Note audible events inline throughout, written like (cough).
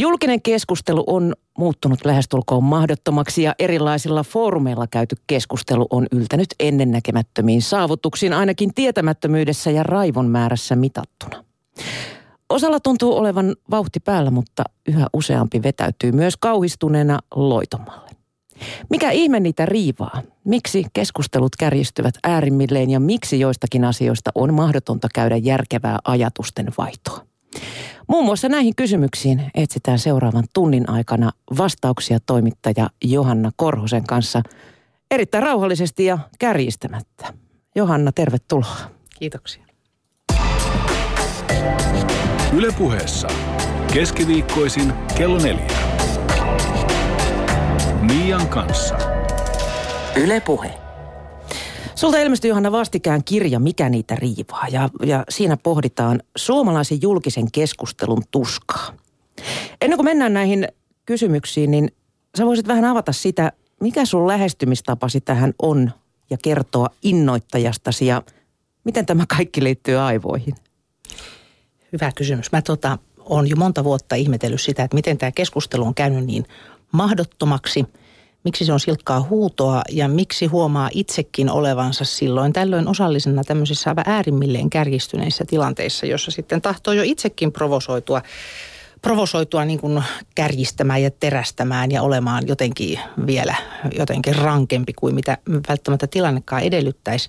Julkinen keskustelu on muuttunut lähestulkoon mahdottomaksi ja erilaisilla foorumeilla käyty keskustelu on yltänyt ennennäkemättömiin saavutuksiin ainakin tietämättömyydessä ja raivon määrässä mitattuna. Osalla tuntuu olevan vauhti päällä, mutta yhä useampi vetäytyy myös kauhistuneena loitomalle. Mikä ihme niitä riivaa? Miksi keskustelut kärjistyvät äärimmilleen ja miksi joistakin asioista on mahdotonta käydä järkevää ajatusten vaihtoa? Muun muassa näihin kysymyksiin etsitään seuraavan tunnin aikana vastauksia toimittaja Johanna Korhosen kanssa erittäin rauhallisesti ja kärjistämättä. Johanna, tervetuloa. Kiitoksia. Ylepuheessa keskiviikkoisin kello neljä. Mian kanssa. Ylepuhe. Sulta ilmestyi Johanna vastikään kirja Mikä niitä riivaa ja, ja siinä pohditaan suomalaisen julkisen keskustelun tuskaa. Ennen kuin mennään näihin kysymyksiin, niin sä voisit vähän avata sitä, mikä sun lähestymistapasi tähän on ja kertoa innoittajastasi ja miten tämä kaikki liittyy aivoihin? Hyvä kysymys. Mä tota, on jo monta vuotta ihmetellyt sitä, että miten tämä keskustelu on käynyt niin mahdottomaksi – miksi se on silkkaa huutoa ja miksi huomaa itsekin olevansa silloin tällöin osallisena tämmöisissä aivan äärimmilleen kärjistyneissä tilanteissa, jossa sitten tahtoo jo itsekin provosoitua provosoitua niin kuin kärjistämään ja terästämään ja olemaan jotenkin vielä jotenkin rankempi kuin mitä välttämättä tilannekaan edellyttäisi.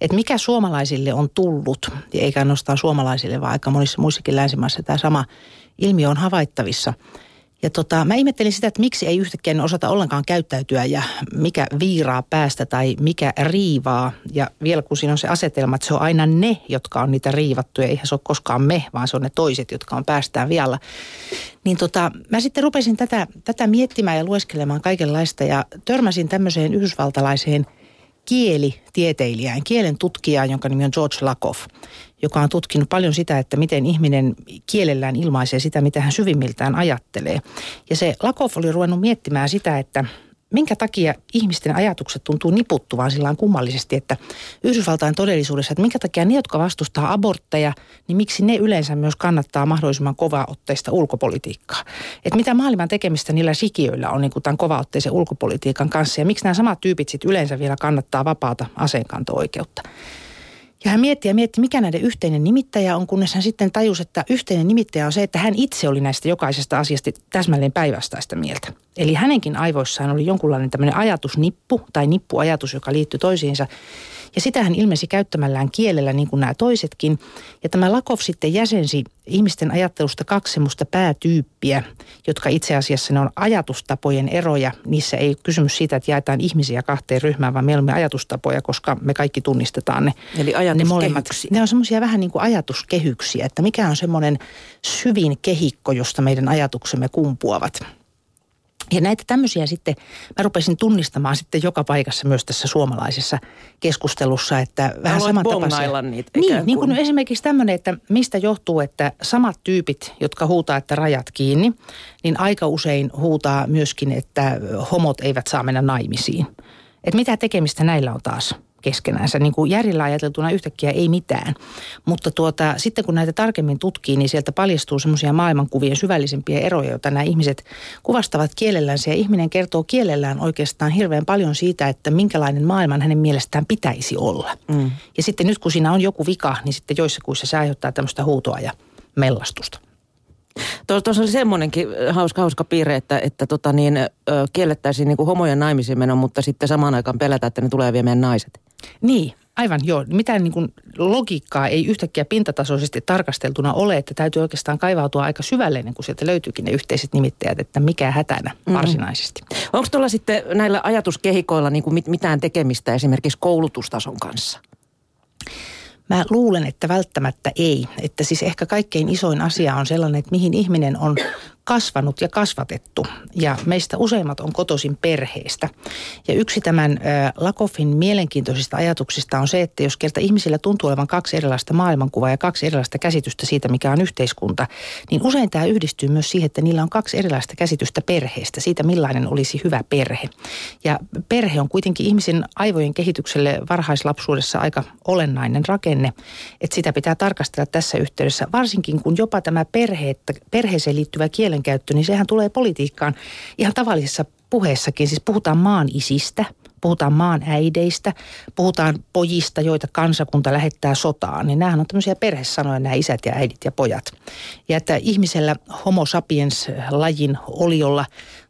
Että mikä suomalaisille on tullut, eikä ainoastaan suomalaisille, vaan aika monissa muissakin länsimaissa tämä sama ilmiö on havaittavissa – ja tota, mä ihmettelin sitä, että miksi ei yhtäkkiä osata ollenkaan käyttäytyä ja mikä viiraa päästä tai mikä riivaa. Ja vielä kun siinä on se asetelma, että se on aina ne, jotka on niitä riivattuja, eihän se ole koskaan me, vaan se on ne toiset, jotka on päästään vielä. Niin tota, mä sitten rupesin tätä, tätä miettimään ja lueskelemaan kaikenlaista ja törmäsin tämmöiseen yhdysvaltalaiseen kielitieteilijään, kielen tutkijaan, jonka nimi on George Lakoff joka on tutkinut paljon sitä, että miten ihminen kielellään ilmaisee sitä, mitä hän syvimmiltään ajattelee. Ja se Lakoff oli ruvennut miettimään sitä, että minkä takia ihmisten ajatukset tuntuu niputtuvan sillä kummallisesti, että Yhdysvaltain todellisuudessa, että minkä takia ne, jotka vastustaa abortteja, niin miksi ne yleensä myös kannattaa mahdollisimman kovaotteista ulkopolitiikkaa. Että mitä maailman tekemistä niillä sikiöillä on niin kuin tämän kovaotteisen ulkopolitiikan kanssa ja miksi nämä samat tyypit sitten yleensä vielä kannattaa vapaata aseenkanto-oikeutta. Ja hän mietti ja mietti, mikä näiden yhteinen nimittäjä on, kunnes hän sitten tajusi, että yhteinen nimittäjä on se, että hän itse oli näistä jokaisesta asiasta täsmälleen päinvastaista mieltä. Eli hänenkin aivoissaan oli jonkunlainen tämmöinen ajatusnippu tai nippuajatus, joka liittyi toisiinsa. Ja sitä hän ilmesi käyttämällään kielellä niin kuin nämä toisetkin. Ja tämä Lakov sitten jäsensi ihmisten ajattelusta kaksi semmoista päätyyppiä, jotka itse asiassa ne on ajatustapojen eroja. Niissä ei ole kysymys siitä, että jaetaan ihmisiä kahteen ryhmään, vaan mieluummin ajatustapoja, koska me kaikki tunnistetaan ne. Eli ne molemmat. Ne on semmoisia vähän niin kuin ajatuskehyksiä, että mikä on semmoinen syvin kehikko, josta meidän ajatuksemme kumpuavat. Ja näitä tämmöisiä sitten, mä rupesin tunnistamaan sitten joka paikassa myös tässä suomalaisessa keskustelussa, että vähän samantapaisia. niitä. Niin, niin kuin esimerkiksi tämmöinen, että mistä johtuu, että samat tyypit, jotka huutaa, että rajat kiinni, niin aika usein huutaa myöskin, että homot eivät saa mennä naimisiin. Että mitä tekemistä näillä on taas? Keskenänsä. Niin kuin järjellä ajateltuna yhtäkkiä ei mitään. Mutta tuota, sitten kun näitä tarkemmin tutkii, niin sieltä paljastuu semmoisia maailmankuvien syvällisempiä eroja, joita nämä ihmiset kuvastavat kielellänsä. Ja ihminen kertoo kielellään oikeastaan hirveän paljon siitä, että minkälainen maailman hänen mielestään pitäisi olla. Mm. Ja sitten nyt kun siinä on joku vika, niin sitten joissakuissa se aiheuttaa tämmöistä huutoa ja mellastusta. Tuossa oli semmoinenkin hauska, hauska piirre, että, että tota niin, kiellettäisiin niin kuin homojen naimisiin menon, mutta sitten samaan aikaan pelätään, että ne tulee viemään naiset. Niin, aivan joo. Mitään niin kuin logiikkaa ei yhtäkkiä pintatasoisesti tarkasteltuna ole, että täytyy oikeastaan kaivautua aika syvälle ennen kuin sieltä löytyykin ne yhteiset nimittäjät, että mikä hätänä mm. varsinaisesti. Onko tuolla sitten näillä ajatuskehikoilla niin kuin mitään tekemistä esimerkiksi koulutustason kanssa? Mä luulen, että välttämättä ei. Että siis ehkä kaikkein isoin asia on sellainen, että mihin ihminen on kasvanut ja kasvatettu. Ja meistä useimmat on kotoisin perheestä. Ja yksi tämän Lakoffin mielenkiintoisista ajatuksista on se, että jos kerta ihmisillä tuntuu olevan kaksi erilaista maailmankuvaa ja kaksi erilaista käsitystä siitä, mikä on yhteiskunta, niin usein tämä yhdistyy myös siihen, että niillä on kaksi erilaista käsitystä perheestä, siitä millainen olisi hyvä perhe. Ja perhe on kuitenkin ihmisen aivojen kehitykselle varhaislapsuudessa aika olennainen rakenne, että sitä pitää tarkastella tässä yhteydessä, varsinkin kun jopa tämä perhe, perheeseen liittyvä kielen kielenkäyttö, niin sehän tulee politiikkaan ihan tavallisessa puheessakin. Siis puhutaan maan isistä, puhutaan maan äideistä, puhutaan pojista, joita kansakunta lähettää sotaan. Niin nämähän on tämmöisiä perhesanoja, nämä isät ja äidit ja pojat. Ja että ihmisellä homo sapiens lajin oliolla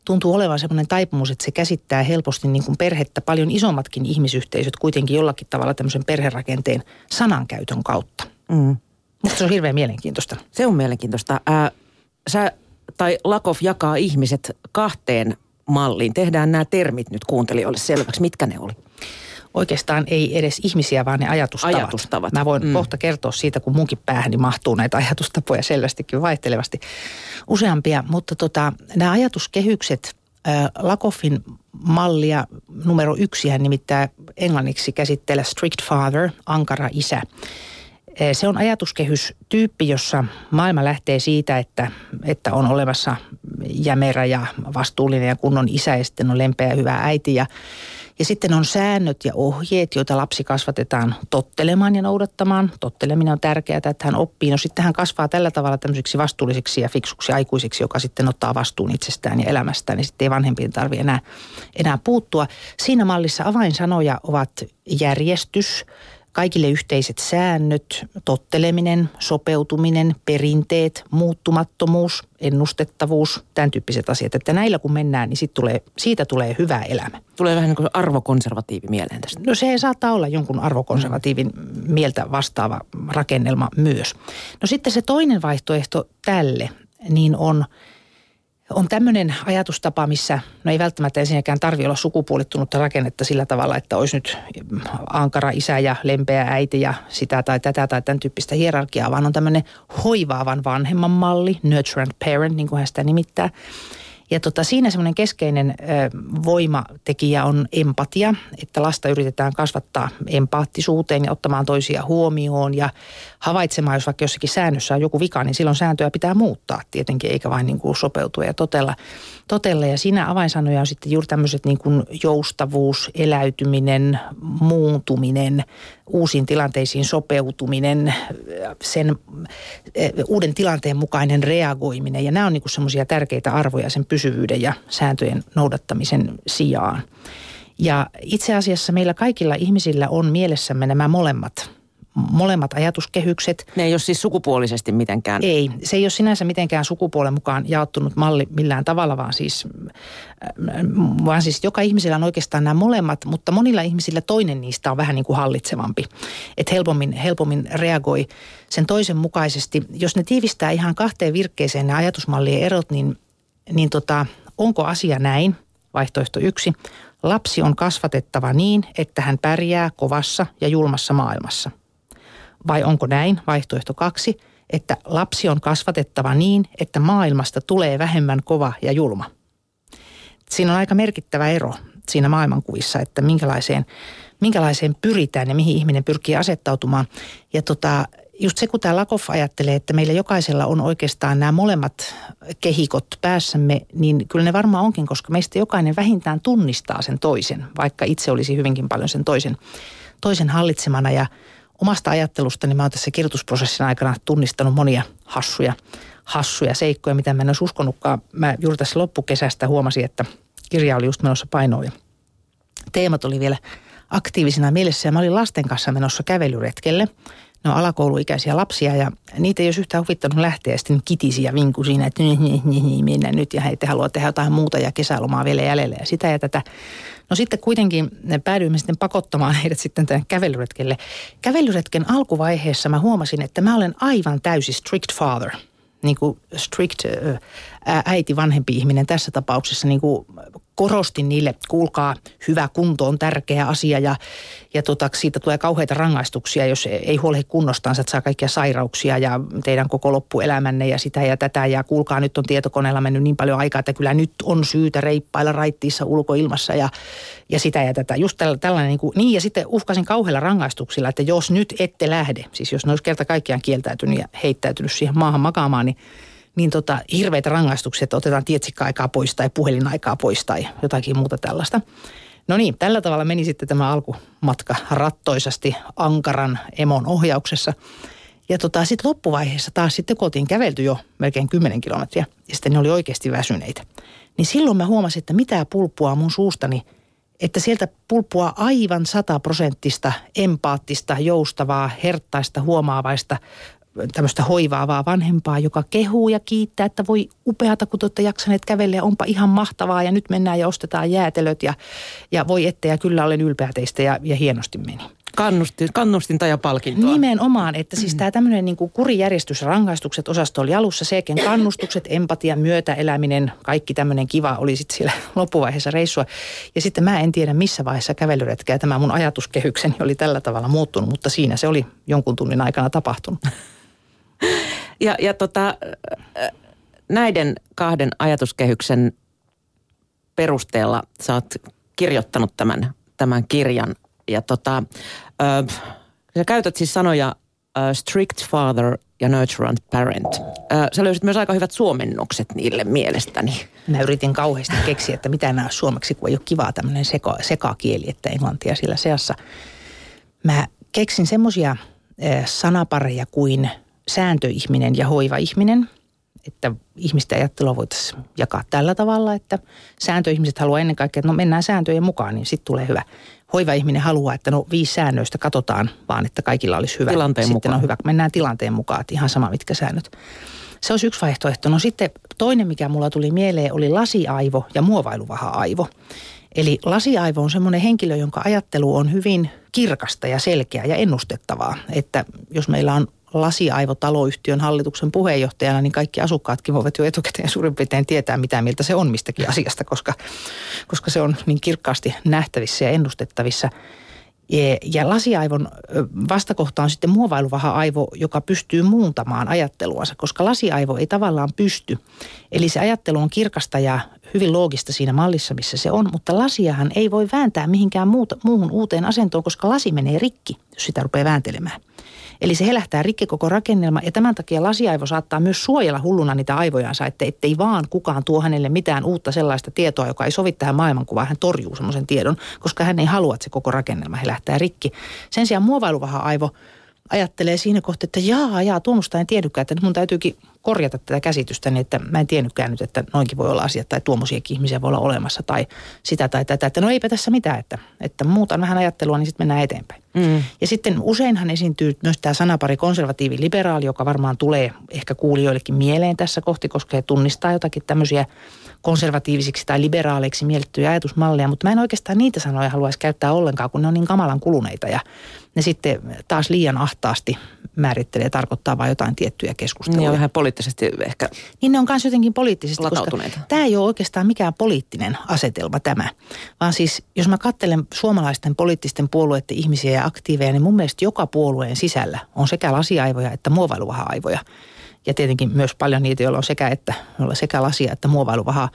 tuntuu olevan semmoinen taipumus, että se käsittää helposti niin kuin perhettä paljon isommatkin ihmisyhteisöt kuitenkin jollakin tavalla tämmöisen perherakenteen sanankäytön kautta. Mm. Mutta se on hirveän mielenkiintoista. Se on mielenkiintoista. Ää, sä, tai Lakov jakaa ihmiset kahteen malliin. Tehdään nämä termit nyt kuuntelijoille selväksi. Mitkä ne oli? Oikeastaan ei edes ihmisiä, vaan ne ajatustavat. ajatustavat. Mä voin mm. kohta kertoa siitä, kun munkin päähäni mahtuu näitä ajatustapoja selvästikin vaihtelevasti useampia. Mutta tota, nämä ajatuskehykset, äh, Lakoffin mallia numero yksi, hän nimittäin englanniksi käsittelee strict father, ankara isä. Se on ajatuskehystyyppi, jossa maailma lähtee siitä, että, että on olemassa jämerä ja vastuullinen ja kunnon isä ja sitten on lempeä ja hyvä äiti. Ja, ja sitten on säännöt ja ohjeet, joita lapsi kasvatetaan tottelemaan ja noudattamaan. Totteleminen on tärkeää, että hän oppii. No sitten hän kasvaa tällä tavalla tämmöiseksi vastuulliseksi ja fiksuksi aikuisiksi, joka sitten ottaa vastuun itsestään ja elämästään. Niin sitten ei vanhempien tarvitse enää, enää puuttua. Siinä mallissa avainsanoja ovat järjestys, kaikille yhteiset säännöt, totteleminen, sopeutuminen, perinteet, muuttumattomuus, ennustettavuus, tämän tyyppiset asiat. Että näillä kun mennään, niin sit tulee, siitä tulee hyvä elämä. Tulee vähän niin kuin arvokonservatiivi mieleen tästä. No se saattaa olla jonkun arvokonservatiivin mieltä vastaava rakennelma myös. No sitten se toinen vaihtoehto tälle, niin on – on tämmöinen ajatustapa, missä no ei välttämättä ensinnäkään tarvi olla sukupuolittunutta rakennetta sillä tavalla, että olisi nyt ankara isä ja lempeä äiti ja sitä tai tätä tai tämän tyyppistä hierarkiaa, vaan on tämmöinen hoivaavan vanhemman malli, nurture and parent, niin kuin hän sitä nimittää. Ja tota, siinä semmoinen keskeinen ö, voimatekijä on empatia, että lasta yritetään kasvattaa empaattisuuteen ja ottamaan toisia huomioon ja havaitsemaan, jos vaikka jossakin säännössä on joku vika, niin silloin sääntöä pitää muuttaa tietenkin, eikä vain niin kuin sopeutua ja totella. totella. Ja siinä avainsanoja on sitten juuri tämmöiset niin kuin joustavuus, eläytyminen, muuntuminen, uusiin tilanteisiin sopeutuminen, sen uuden tilanteen mukainen reagoiminen. Ja nämä on niin semmoisia tärkeitä arvoja sen pysyvyyden ja sääntöjen noudattamisen sijaan. Ja itse asiassa meillä kaikilla ihmisillä on mielessämme nämä molemmat molemmat ajatuskehykset. Ne ei ole siis sukupuolisesti mitenkään? Ei, se ei ole sinänsä mitenkään sukupuolen mukaan jaottunut malli millään tavalla, vaan siis, äh, vaan siis joka ihmisellä on oikeastaan nämä molemmat, mutta monilla ihmisillä toinen niistä on vähän niin kuin hallitsevampi. Että helpommin, helpommin reagoi sen toisen mukaisesti. Jos ne tiivistää ihan kahteen virkkeeseen ne ajatusmallien erot, niin, niin tota, onko asia näin? Vaihtoehto yksi. Lapsi on kasvatettava niin, että hän pärjää kovassa ja julmassa maailmassa – vai onko näin, vaihtoehto kaksi, että lapsi on kasvatettava niin, että maailmasta tulee vähemmän kova ja julma. Siinä on aika merkittävä ero siinä maailmankuvissa, että minkälaiseen, minkälaiseen pyritään ja mihin ihminen pyrkii asettautumaan. Ja tota, just se, kun tämä Lakoff ajattelee, että meillä jokaisella on oikeastaan nämä molemmat kehikot päässämme, niin kyllä ne varmaan onkin, koska meistä jokainen vähintään tunnistaa sen toisen, vaikka itse olisi hyvinkin paljon sen toisen, toisen hallitsemana. Ja omasta ajattelusta, niin mä oon tässä kirjoitusprosessin aikana tunnistanut monia hassuja, hassuja seikkoja, mitä mä en olisi uskonutkaan. Mä juuri tässä loppukesästä huomasin, että kirja oli just menossa painoon ja teemat oli vielä aktiivisina mielessä ja mä olin lasten kanssa menossa kävelyretkelle. Ne on alakouluikäisiä lapsia ja niitä ei olisi yhtään huvittanut lähteä sitten kitisi ja vinku siinä, että mennä nyt ja he haluaa tehdä jotain muuta ja kesälomaa vielä jäljellä ja sitä ja tätä. No sitten kuitenkin päädyimme sitten pakottamaan heidät sitten tämän kävelyretkelle. Kävelyretken alkuvaiheessa mä huomasin, että mä olen aivan täysi strict father. Niin kuin strict äiti, vanhempi ihminen tässä tapauksessa niin kuin korostin niille, kuulkaa, hyvä kunto on tärkeä asia ja, ja tota, siitä tulee kauheita rangaistuksia, jos ei huolehdi kunnostaan, että saa kaikkia sairauksia ja teidän koko loppuelämänne ja sitä ja tätä. Ja kuulkaa, nyt on tietokoneella mennyt niin paljon aikaa, että kyllä nyt on syytä reippailla raittiissa ulkoilmassa ja, ja sitä ja tätä. Just tällainen, niin, kuin, niin ja sitten uhkasin kauheilla rangaistuksilla, että jos nyt ette lähde, siis jos ne olisi kerta kaikkiaan kieltäytynyt ja heittäytynyt siihen maahan makaamaan, niin niin tota, hirveitä rangaistuksia, että otetaan tietsikka-aikaa pois tai puhelinaikaa pois tai jotakin muuta tällaista. No niin, tällä tavalla meni sitten tämä alkumatka rattoisasti Ankaran emon ohjauksessa. Ja tota, sitten loppuvaiheessa taas sitten kun oltiin kävelty jo melkein 10 kilometriä ja sitten ne oli oikeasti väsyneitä. Niin silloin mä huomasin, että mitä pulppua mun suustani, että sieltä pulppua aivan sataprosenttista, empaattista, joustavaa, herttaista, huomaavaista, tämmöistä hoivaavaa vanhempaa, joka kehuu ja kiittää, että voi upeata, kun te olette jaksaneet kävellä ja onpa ihan mahtavaa ja nyt mennään ja ostetaan jäätelöt ja, ja voi ette ja kyllä olen ylpeä teistä ja, ja hienosti meni. Kannustin, kannustinta ja palkintoa. Nimenomaan, että siis tämä tämmöinen niin kurijärjestys, rangaistukset osasto oli alussa, sekin kannustukset, empatia, myötäeläminen, kaikki tämmöinen kiva oli sitten siellä (laughs) loppuvaiheessa reissua. Ja sitten mä en tiedä missä vaiheessa kävelyretkää tämä mun ajatuskehykseni oli tällä tavalla muuttunut, mutta siinä se oli jonkun tunnin aikana tapahtunut. Ja, ja tota, näiden kahden ajatuskehyksen perusteella sä oot kirjoittanut tämän, tämän kirjan. Ja tota, äh, sä käytät siis sanoja äh, strict father ja nurturant parent. Äh, sä löysit myös aika hyvät suomennokset niille mielestäni. Mä yritin kauheasti keksiä, että mitä nämä suomeksi, kun ei ole kivaa tämmöinen seka, sekakieli, että englantia sillä seassa. Mä keksin semmoisia sanapareja kuin – sääntöihminen ja hoivaihminen. Että ihmisten ajattelua voitaisiin jakaa tällä tavalla, että sääntöihmiset haluaa ennen kaikkea, että no mennään sääntöjen mukaan, niin sitten tulee hyvä. Hoivaihminen haluaa, että no viisi säännöistä katsotaan, vaan että kaikilla olisi hyvä. Tilanteen sitten mukaan. on hyvä, mennään tilanteen mukaan, että ihan sama mitkä säännöt. Se olisi yksi vaihtoehto. No sitten toinen, mikä mulla tuli mieleen, oli lasiaivo ja muovailuvaha-aivo. Eli lasiaivo on semmoinen henkilö, jonka ajattelu on hyvin kirkasta ja selkeää ja ennustettavaa. Että jos meillä on lasiaivotaloyhtiön hallituksen puheenjohtajana, niin kaikki asukkaatkin voivat jo etukäteen suurin piirtein tietää, mitä mieltä se on mistäkin asiasta, koska, koska se on niin kirkkaasti nähtävissä ja ennustettavissa. Ja lasiaivon vastakohta on sitten muovailuvaha-aivo, joka pystyy muuntamaan ajatteluansa, koska lasiaivo ei tavallaan pysty. Eli se ajattelu on kirkasta ja hyvin loogista siinä mallissa, missä se on, mutta lasiahan ei voi vääntää mihinkään muuta, muuhun uuteen asentoon, koska lasi menee rikki, jos sitä rupeaa vääntelemään. Eli se helähtää rikki koko rakennelma ja tämän takia lasiaivo saattaa myös suojella hulluna niitä aivojansa, että ettei vaan kukaan tuo hänelle mitään uutta sellaista tietoa, joka ei sovi tähän maailmankuvaan. Hän torjuu semmoisen tiedon, koska hän ei halua, että se koko rakennelma helähtää rikki. Sen sijaan muovailuvaha aivo ajattelee siinä kohtaa, että jaa, jaa, tuommoista en tiedäkään, että mun täytyykin korjata tätä käsitystä, niin että mä en tiennytkään nyt, että noinkin voi olla asiat tai tuommoisiakin ihmisiä voi olla olemassa tai sitä tai tätä. Että no eipä tässä mitään, että, että muutan vähän ajattelua, niin sitten mennään eteenpäin. Mm. Ja sitten useinhan esiintyy myös tämä sanapari konservatiivi liberaali, joka varmaan tulee ehkä kuulijoillekin mieleen tässä kohti, koska he tunnistaa jotakin tämmöisiä konservatiivisiksi tai liberaaleiksi miellettyjä ajatusmalleja, mutta mä en oikeastaan niitä sanoja haluaisi käyttää ollenkaan, kun ne on niin kamalan kuluneita ja ne sitten taas liian ahtaasti määrittelee ja tarkoittaa vain jotain tiettyjä keskusteluja. Niin on vähän poliittisesti ehkä Niin ne on myös jotenkin poliittisesti, koska tämä ei ole oikeastaan mikään poliittinen asetelma tämä, vaan siis jos mä katselen suomalaisten poliittisten puolueiden ihmisiä ja aktiiveja, niin mun mielestä joka puolueen sisällä on sekä lasiaivoja että muovailuvaha-aivoja. Ja tietenkin myös paljon niitä, joilla on sekä, että, joilla sekä lasia että muovailuvahaa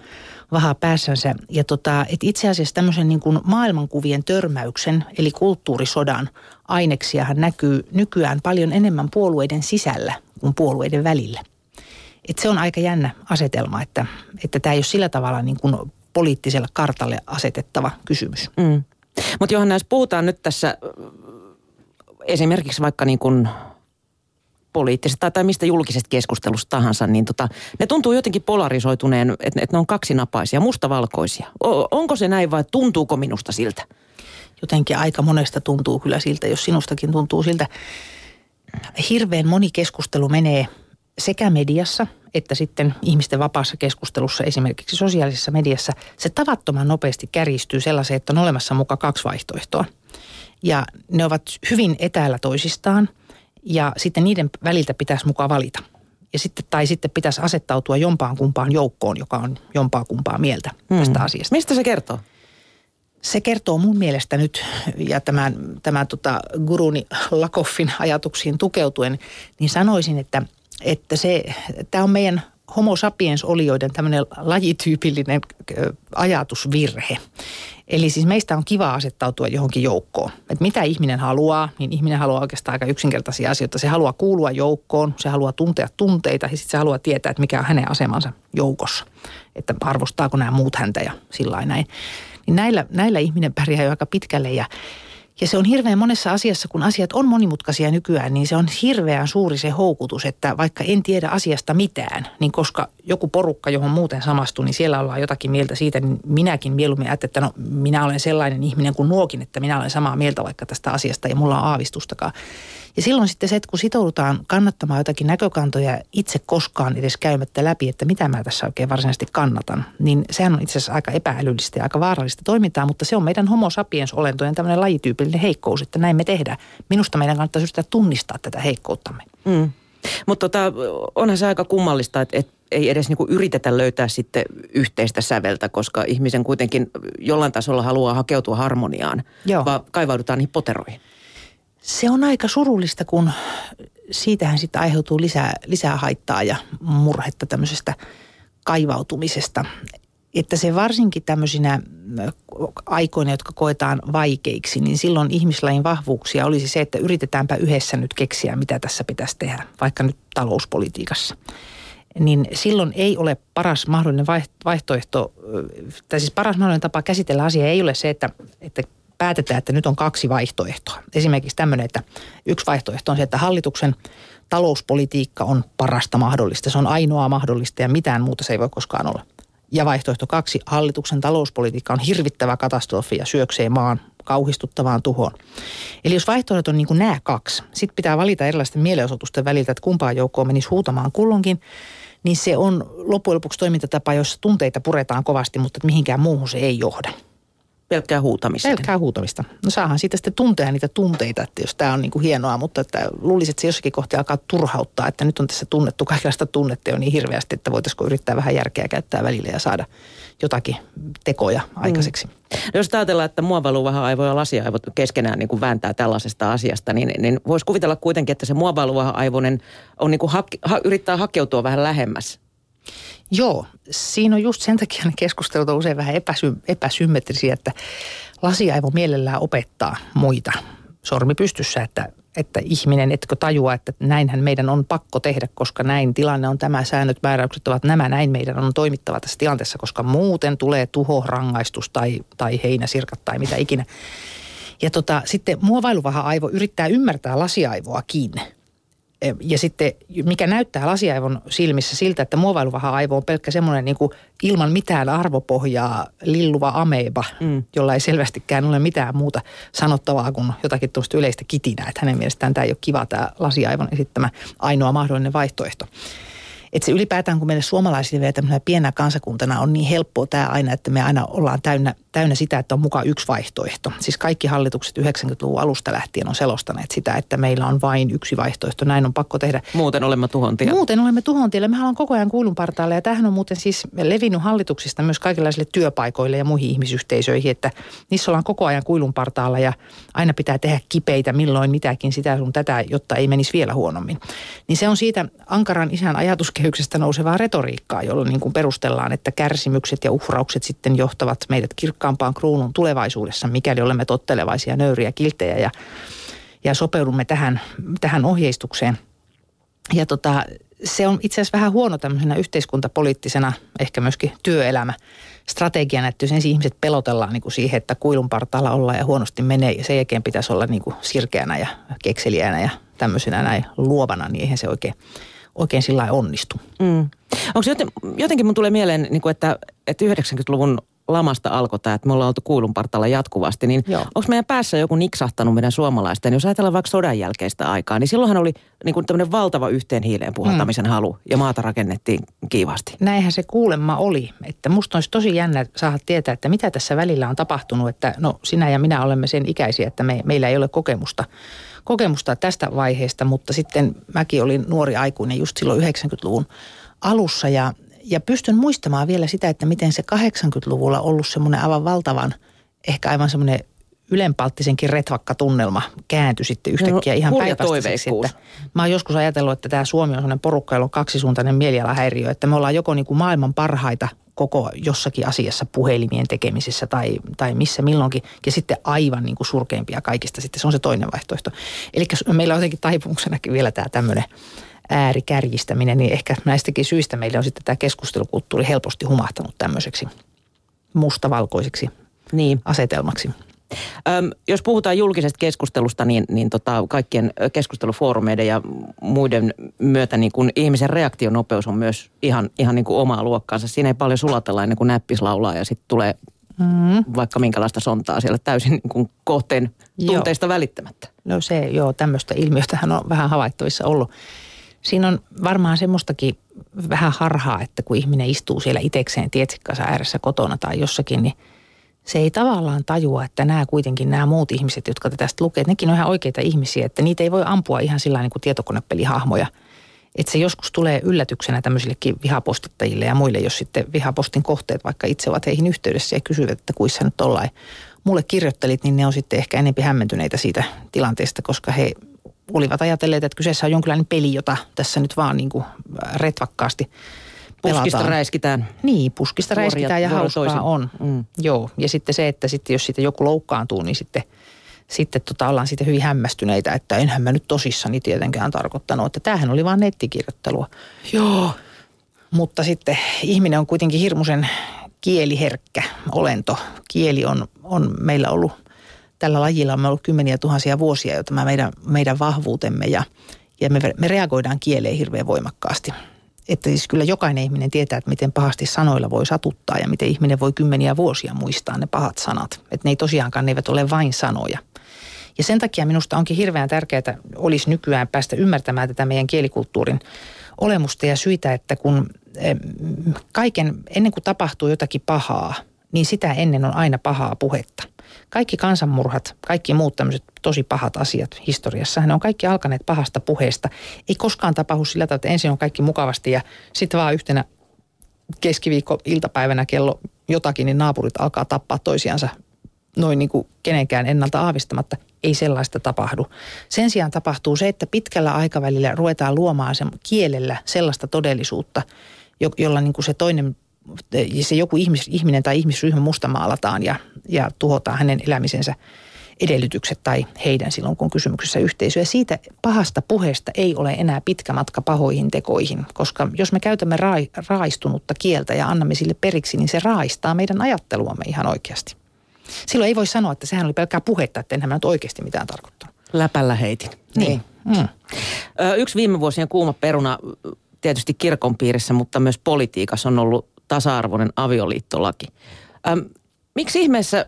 vahaa päässänsä. Ja tota, et itse asiassa tämmöisen niin kuin maailmankuvien törmäyksen, eli kulttuurisodan aineksiahan näkyy nykyään paljon enemmän puolueiden sisällä kuin puolueiden välillä. Et se on aika jännä asetelma, että, että tämä ei ole sillä tavalla niin kuin poliittiselle kartalle asetettava kysymys. Mm. Mutta Johanna, jos puhutaan nyt tässä esimerkiksi vaikka niin kuin poliittisesta tai mistä julkisesta keskustelusta tahansa, niin tota, ne tuntuu jotenkin polarisoituneen, että, että ne on kaksinapaisia, mustavalkoisia. O, onko se näin vai tuntuuko minusta siltä? Jotenkin aika monesta tuntuu kyllä siltä, jos sinustakin tuntuu siltä. Hirveän moni keskustelu menee sekä mediassa että sitten ihmisten vapaassa keskustelussa, esimerkiksi sosiaalisessa mediassa, se tavattoman nopeasti kärjistyy sellaiseen, että on olemassa mukaan kaksi vaihtoehtoa. Ja ne ovat hyvin etäällä toisistaan ja sitten niiden väliltä pitäisi mukaan valita. Ja sitten, tai sitten pitäisi asettautua jompaan kumpaan joukkoon, joka on jompaa kumpaa mieltä tästä asiasta. Mistä se kertoo? Se kertoo mun mielestä nyt, ja tämän, tämän tota guruni Lakoffin ajatuksiin tukeutuen, niin sanoisin, että, että se, tämä on meidän homo sapiens-olioiden tämmöinen lajityypillinen ajatusvirhe. Eli siis meistä on kiva asettautua johonkin joukkoon. Että mitä ihminen haluaa, niin ihminen haluaa oikeastaan aika yksinkertaisia asioita. Se haluaa kuulua joukkoon, se haluaa tuntea tunteita ja sitten se haluaa tietää, että mikä on hänen asemansa joukossa. Että arvostaako nämä muut häntä ja sillä näin. Niin näillä, näillä ihminen pärjää jo aika pitkälle ja Ja se on hirveän monessa asiassa, kun asiat on monimutkaisia nykyään, niin se on hirveän suuri se houkutus, että vaikka en tiedä asiasta mitään, niin koska joku porukka, johon muuten samastuu, niin siellä ollaan jotakin mieltä siitä, niin minäkin mieluummin ajattelen, että no minä olen sellainen ihminen kuin nuokin, että minä olen samaa mieltä vaikka tästä asiasta ja mulla on aavistustakaan. Ja silloin sitten se, että kun sitoudutaan kannattamaan jotakin näkökantoja itse koskaan edes käymättä läpi, että mitä mä tässä oikein varsinaisesti kannatan, niin sehän on itse asiassa aika epäälyllistä ja aika vaarallista toimintaa, mutta se on meidän homo sapiens olentojen tämmöinen lajityypillinen heikkous, että näin me tehdään. Minusta meidän kannattaisi yrittää tunnistaa tätä heikkouttamme. Mm. Mutta tota, onhan se aika kummallista, että, että ei edes niinku yritetä löytää sitten yhteistä säveltä, koska ihmisen kuitenkin jollain tasolla haluaa hakeutua harmoniaan, Joo. vaan kaivaudutaan niihin poteroihin. Se on aika surullista, kun siitähän sitten aiheutuu lisää, lisää haittaa ja murhetta tämmöisestä kaivautumisesta. Että se varsinkin tämmöisinä aikoina, jotka koetaan vaikeiksi, niin silloin ihmislain vahvuuksia olisi se, että yritetäänpä yhdessä nyt keksiä, mitä tässä pitäisi tehdä, vaikka nyt talouspolitiikassa. Niin silloin ei ole paras mahdollinen vaihtoehto, tai siis paras mahdollinen tapa käsitellä asiaa ei ole se, että, että päätetään, että nyt on kaksi vaihtoehtoa. Esimerkiksi tämmöinen, että yksi vaihtoehto on se, että hallituksen talouspolitiikka on parasta mahdollista. Se on ainoa mahdollista ja mitään muuta se ei voi koskaan olla. Ja vaihtoehto kaksi, hallituksen talouspolitiikka on hirvittävä katastrofi ja syöksee maan kauhistuttavaan tuhoon. Eli jos vaihtoehdot on niin kuin nämä kaksi, sitten pitää valita erilaisten mielenosoitusten väliltä, että kumpaan joukkoon menisi huutamaan kullonkin, niin se on loppujen lopuksi toimintatapa, jossa tunteita puretaan kovasti, mutta mihinkään muuhun se ei johda. Pelkkää huutamista. Pelkkää huutamista. No saahan siitä sitten tuntea niitä tunteita, että jos tämä on niin kuin hienoa, mutta että luulisin, että se jossakin kohti alkaa turhauttaa, että nyt on tässä tunnettu kaikenlaista tunnetta jo niin hirveästi, että voitaisiko yrittää vähän järkeä käyttää välillä ja saada jotakin tekoja aikaiseksi. Mm. No jos ajatellaan, että muovailuvaha aivo ja lasiaivot keskenään niin kuin vääntää tällaisesta asiasta, niin, niin voisi kuvitella kuitenkin, että se muovailuvaha aivonen on niin kuin ha, ha, yrittää hakeutua vähän lähemmäs Joo, siinä on just sen takia ne keskustelut on usein vähän epäsy, epäsymmetrisiä, että lasiaivo mielellään opettaa muita sormi pystyssä, että, että ihminen, etkö tajua, että näinhän meidän on pakko tehdä, koska näin tilanne on tämä, säännöt, määräykset ovat nämä, näin meidän on toimittava tässä tilanteessa, koska muuten tulee tuho, rangaistus tai, tai heinäsirkat tai mitä ikinä. Ja tota, sitten muovailuvaha aivo yrittää ymmärtää lasiaivoakin – ja sitten mikä näyttää lasiaivon silmissä siltä, että muovailuvaha aivo on pelkkä semmoinen niin kuin ilman mitään arvopohjaa lilluva ameba, mm. jolla ei selvästikään ole mitään muuta sanottavaa kuin jotakin tuosta yleistä kitinää. Että hänen mielestään tämä ei ole kiva tämä lasiaivon esittämä ainoa mahdollinen vaihtoehto. Että se ylipäätään, kun meille suomalaisille vielä tämmöinen pienä kansakuntana on niin helppoa tämä aina, että me aina ollaan täynnä, täynnä sitä, että on mukaan yksi vaihtoehto. Siis kaikki hallitukset 90-luvun alusta lähtien on selostaneet sitä, että meillä on vain yksi vaihtoehto. Näin on pakko tehdä. Muuten olemme tuhon tiellä. Muuten olemme tuhon tiellä. Mehän ollaan koko ajan kuulun partaalle ja tämähän on muuten siis levinnyt hallituksista myös kaikenlaisille työpaikoille ja muihin ihmisyhteisöihin, että niissä ollaan koko ajan kuilun partaalla ja aina pitää tehdä kipeitä milloin mitäkin sitä sun tätä, jotta ei menisi vielä huonommin. Niin se on siitä Ankaran isän ajatus kehyksestä nousevaa retoriikkaa, jolloin niin kuin perustellaan, että kärsimykset ja uhraukset sitten johtavat meidät kirkkaampaan kruunun tulevaisuudessa, mikäli olemme tottelevaisia, nöyriä, kiltejä ja, ja sopeudumme tähän, tähän ohjeistukseen. Ja tota, se on itse asiassa vähän huono tämmöisenä yhteiskuntapoliittisena, ehkä myöskin työelämä strategiana, että jos ensin ihmiset pelotellaan niin kuin siihen, että kuilun partaalla ollaan ja huonosti menee ja sen jälkeen pitäisi olla niin kuin sirkeänä ja kekseliäänä ja tämmöisenä näin luovana, niin eihän se oikein oikein sillä onnistu. Mm. Onko joten, jotenkin mun tulee mieleen, niin kuin että, että 90-luvun lamasta alkoi tämä, että me ollaan oltu kuilun partalla jatkuvasti, niin onko meidän päässä joku niksahtanut meidän suomalaisten? Jos ajatellaan vaikka sodan jälkeistä aikaa, niin silloinhan oli niin kuin tämmöinen valtava yhteen hiileen puhaltamisen mm. halu ja maata rakennettiin kiivasti. Näinhän se kuulemma oli. Että musta olisi tosi jännä saada tietää, että mitä tässä välillä on tapahtunut. Että no sinä ja minä olemme sen ikäisiä, että me, meillä ei ole kokemusta kokemusta tästä vaiheesta, mutta sitten mäkin olin nuori aikuinen just silloin 90-luvun alussa ja, ja pystyn muistamaan vielä sitä, että miten se 80-luvulla ollut semmoinen aivan valtavan, ehkä aivan semmoinen ylenpalttisenkin retvakka tunnelma kääntyi sitten yhtäkkiä no, ihan päinvastaiseksi. Mä oon joskus ajatellut, että tämä Suomi on sellainen porukka, jolla on kaksisuuntainen mielialahäiriö, että me ollaan joko niin kuin maailman parhaita koko jossakin asiassa puhelimien tekemisessä tai, tai missä milloinkin, ja sitten aivan niin kuin surkeimpia kaikista sitten. Se on se toinen vaihtoehto. Eli meillä on jotenkin taipumuksenakin vielä tämä tämmöinen äärikärjistäminen, niin ehkä näistäkin syistä meillä on sitten tämä keskustelukulttuuri helposti humahtanut tämmöiseksi mustavalkoiseksi niin. asetelmaksi. Öm, jos puhutaan julkisesta keskustelusta, niin, niin tota, kaikkien keskustelufoorumeiden ja muiden myötä niin kun ihmisen reaktionopeus on myös ihan, ihan niin kuin omaa luokkaansa. Siinä ei paljon sulatella ennen kuin näppis laulaa ja sitten tulee mm. vaikka minkälaista sontaa siellä täysin niin kuin kohteen tunteista joo. välittämättä. No se, joo, tämmöistä ilmiötähän on vähän havaittavissa ollut. Siinä on varmaan semmoistakin vähän harhaa, että kun ihminen istuu siellä itekseen tietsikkansa ääressä kotona tai jossakin, niin se ei tavallaan tajua, että nämä kuitenkin nämä muut ihmiset, jotka tästä lukee, nekin on ihan oikeita ihmisiä, että niitä ei voi ampua ihan sillä niin kuin tietokonepelihahmoja. Että se joskus tulee yllätyksenä tämmöisillekin vihapostittajille ja muille, jos sitten vihapostin kohteet vaikka itse ovat heihin yhteydessä ja kysyvät, että kuissa nyt ollaan mulle kirjoittelit, niin ne on sitten ehkä enempi hämmentyneitä siitä tilanteesta, koska he olivat ajatelleet, että kyseessä on jonkinlainen peli, jota tässä nyt vaan niin kuin retvakkaasti pelataan. Puskista räiskitään. Niin, puskista Vuoria, räiskitään ja hauskaa toisin. on. Mm. Joo, ja sitten se, että sitten jos siitä joku loukkaantuu, niin sitten, sitten tota, ollaan sitten hyvin hämmästyneitä, että enhän mä nyt tosissani tietenkään tarkoittanut, että tämähän oli vain nettikirjoittelua. Joo. Mutta sitten ihminen on kuitenkin hirmuisen kieliherkkä olento. Kieli on, on meillä ollut – tällä lajilla on ollut kymmeniä tuhansia vuosia jo tämä meidän, meidän vahvuutemme ja, ja me, me reagoidaan kieleen hirveän voimakkaasti. Että siis kyllä jokainen ihminen tietää, että miten pahasti sanoilla voi satuttaa ja miten ihminen voi kymmeniä vuosia muistaa ne pahat sanat. Että ne ei tosiaankaan, ne eivät ole vain sanoja. Ja sen takia minusta onkin hirveän tärkeää, olisi nykyään päästä ymmärtämään tätä meidän kielikulttuurin olemusta ja syitä, että kun kaiken, ennen kuin tapahtuu jotakin pahaa, niin sitä ennen on aina pahaa puhetta – kaikki kansanmurhat, kaikki muut tämmöiset tosi pahat asiat historiassa, ne on kaikki alkaneet pahasta puheesta. Ei koskaan tapahdu sillä tavalla, että ensin on kaikki mukavasti ja sitten vaan yhtenä keskiviikko iltapäivänä kello jotakin, niin naapurit alkaa tappaa toisiansa noin niin kuin kenenkään ennalta aavistamatta. Ei sellaista tapahdu. Sen sijaan tapahtuu se, että pitkällä aikavälillä ruvetaan luomaan sen kielellä sellaista todellisuutta, jolla niin kuin se toinen se joku ihmis, ihminen tai ihmisryhmä mustamaalataan ja, ja tuhotaan hänen elämisensä edellytykset tai heidän silloin, kun on kysymyksessä yhteisö. Ja siitä pahasta puheesta ei ole enää pitkä matka pahoihin tekoihin, koska jos me käytämme rai, raaistunutta kieltä ja annamme sille periksi, niin se raaistaa meidän ajatteluamme ihan oikeasti. Silloin ei voi sanoa, että sehän oli pelkkää puhetta, että enhän mä nyt oikeasti mitään tarkoittanut. Läpällä heitin. Niin. Mm. Yksi viime vuosien kuuma peruna tietysti kirkon piirissä, mutta myös politiikassa on ollut tasa-arvoinen avioliittolaki. Öm, miksi ihmeessä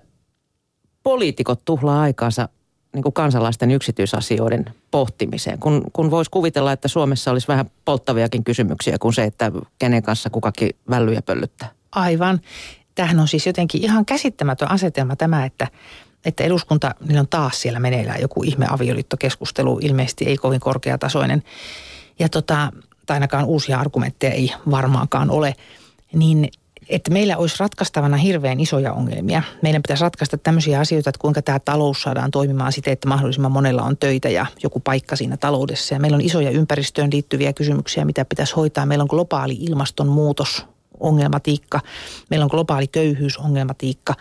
poliitikot tuhlaa aikaansa niin kuin kansalaisten yksityisasioiden pohtimiseen, kun, kun voisi kuvitella, että Suomessa olisi vähän polttaviakin kysymyksiä kuin se, että kenen kanssa kukakin vällyjä pöllyttää. Aivan. Tähän on siis jotenkin ihan käsittämätön asetelma tämä, että, että eduskunta, niin on taas siellä meneillään joku ihme avioliittokeskustelu, ilmeisesti ei kovin korkeatasoinen. Ja tota, tai ainakaan uusia argumentteja ei varmaankaan ole – niin että meillä olisi ratkaistavana hirveän isoja ongelmia. Meidän pitäisi ratkaista tämmöisiä asioita, että kuinka tämä talous saadaan toimimaan siten, että mahdollisimman monella on töitä ja joku paikka siinä taloudessa. Ja meillä on isoja ympäristöön liittyviä kysymyksiä, mitä pitäisi hoitaa. Meillä on globaali ilmastonmuutos, ongelmatiikka. Meillä on globaali köyhyysongelmatiikka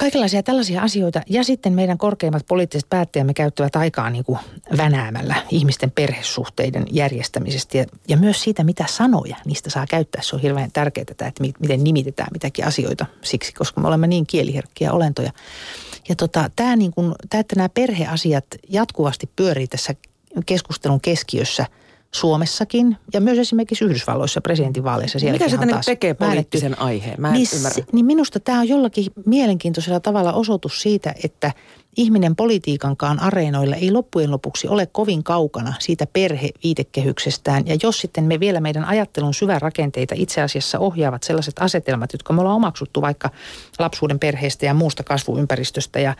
kaikenlaisia tällaisia asioita. Ja sitten meidän korkeimmat poliittiset päättäjämme käyttävät aikaa niin kuin vänäämällä ihmisten perhesuhteiden järjestämisestä ja, ja myös siitä, mitä sanoja niistä saa käyttää. Se on hirveän tärkeää, että miten nimitetään mitäkin asioita siksi, koska me olemme niin kieliherkkiä olentoja. Ja tota, tämä, niin kuin, tämä, että nämä perheasiat jatkuvasti pyörii tässä keskustelun keskiössä – Suomessakin ja myös esimerkiksi Yhdysvalloissa presidentinvaaleissa. Mitä se tänne tekee poliittisen aiheen? Mä en niin, ymmärrä. Niin minusta tämä on jollakin mielenkiintoisella tavalla osoitus siitä, että – ihminen politiikankaan areenoilla ei loppujen lopuksi ole kovin kaukana siitä perheviitekehyksestään. Ja jos sitten me vielä meidän ajattelun syvärakenteita itse asiassa ohjaavat sellaiset asetelmat, jotka me ollaan omaksuttu vaikka lapsuuden perheestä ja muusta kasvuympäristöstä ja,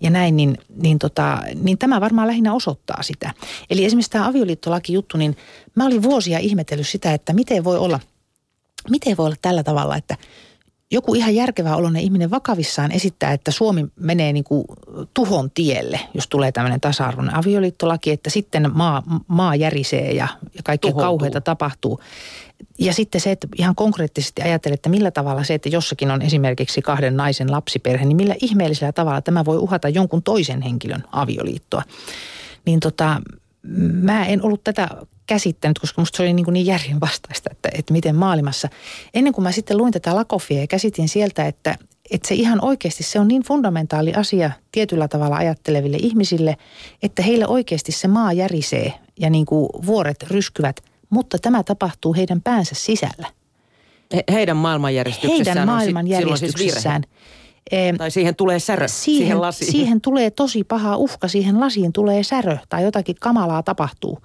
ja näin, niin, niin, tota, niin tämä varmaan lähinnä osoittaa sitä. Eli esimerkiksi tämä avioliittolaki-juttu, niin mä olin vuosia ihmetellyt sitä, että miten voi olla, miten voi olla tällä tavalla, että – joku ihan järkevä oloinen ihminen vakavissaan esittää, että Suomi menee niin kuin tuhon tielle, jos tulee tämmöinen tasa-arvoinen avioliittolaki, että sitten maa, maa järisee ja, ja kaikkea kauheita tapahtuu. Ja sitten se, että ihan konkreettisesti ajattelee, että millä tavalla se, että jossakin on esimerkiksi kahden naisen lapsiperhe, niin millä ihmeellisellä tavalla tämä voi uhata jonkun toisen henkilön avioliittoa. Niin tota, mä en ollut tätä käsittänyt, koska musta se oli niin, niin järjen vastaista, että, että miten maailmassa. Ennen kuin mä sitten luin tätä Lakofia ja käsitin sieltä, että, että se ihan oikeasti se on niin fundamentaali asia tietyllä tavalla ajatteleville ihmisille, että heille oikeasti se maa järisee ja niin kuin vuoret ryskyvät, mutta tämä tapahtuu heidän päänsä sisällä. He, heidän maailmanjärjestyksessään Heidän on sit- maailmanjärjestyksessään. siis virhe. Tai siihen tulee särö, siihen, siihen lasiin. (laughs) siihen tulee tosi paha uhka, siihen lasiin tulee särö tai jotakin kamalaa tapahtuu.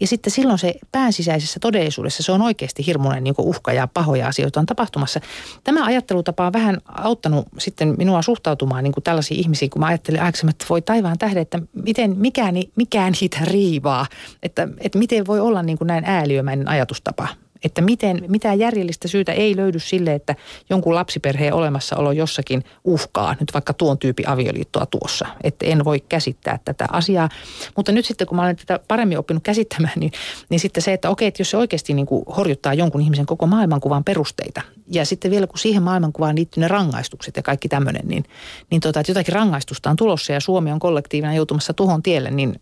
Ja sitten silloin se päänsisäisessä todellisuudessa se on oikeasti hirmuinen niin uhka ja pahoja asioita on tapahtumassa. Tämä ajattelutapa on vähän auttanut sitten minua suhtautumaan niin kuin tällaisiin ihmisiin, kun mä ajattelin aikaisemmin, että voi taivaan tähden, että miten, mikä, ni- mikä niitä riivaa. Että, että miten voi olla niin kuin näin ääliömäinen ajatustapa. Että miten, mitään järjellistä syytä ei löydy sille, että jonkun lapsiperheen olemassaolo jossakin uhkaa nyt vaikka tuon tyypin avioliittoa tuossa. Että en voi käsittää tätä asiaa. Mutta nyt sitten kun mä olen tätä paremmin oppinut käsittämään, niin, niin sitten se, että okei, että jos se oikeasti niin kuin horjuttaa jonkun ihmisen koko maailmankuvan perusteita. Ja sitten vielä kun siihen maailmankuvaan liittyy ne rangaistukset ja kaikki tämmöinen, niin, niin tota, että jotakin rangaistusta on tulossa ja Suomi on kollektiivina joutumassa tuhon tielle, niin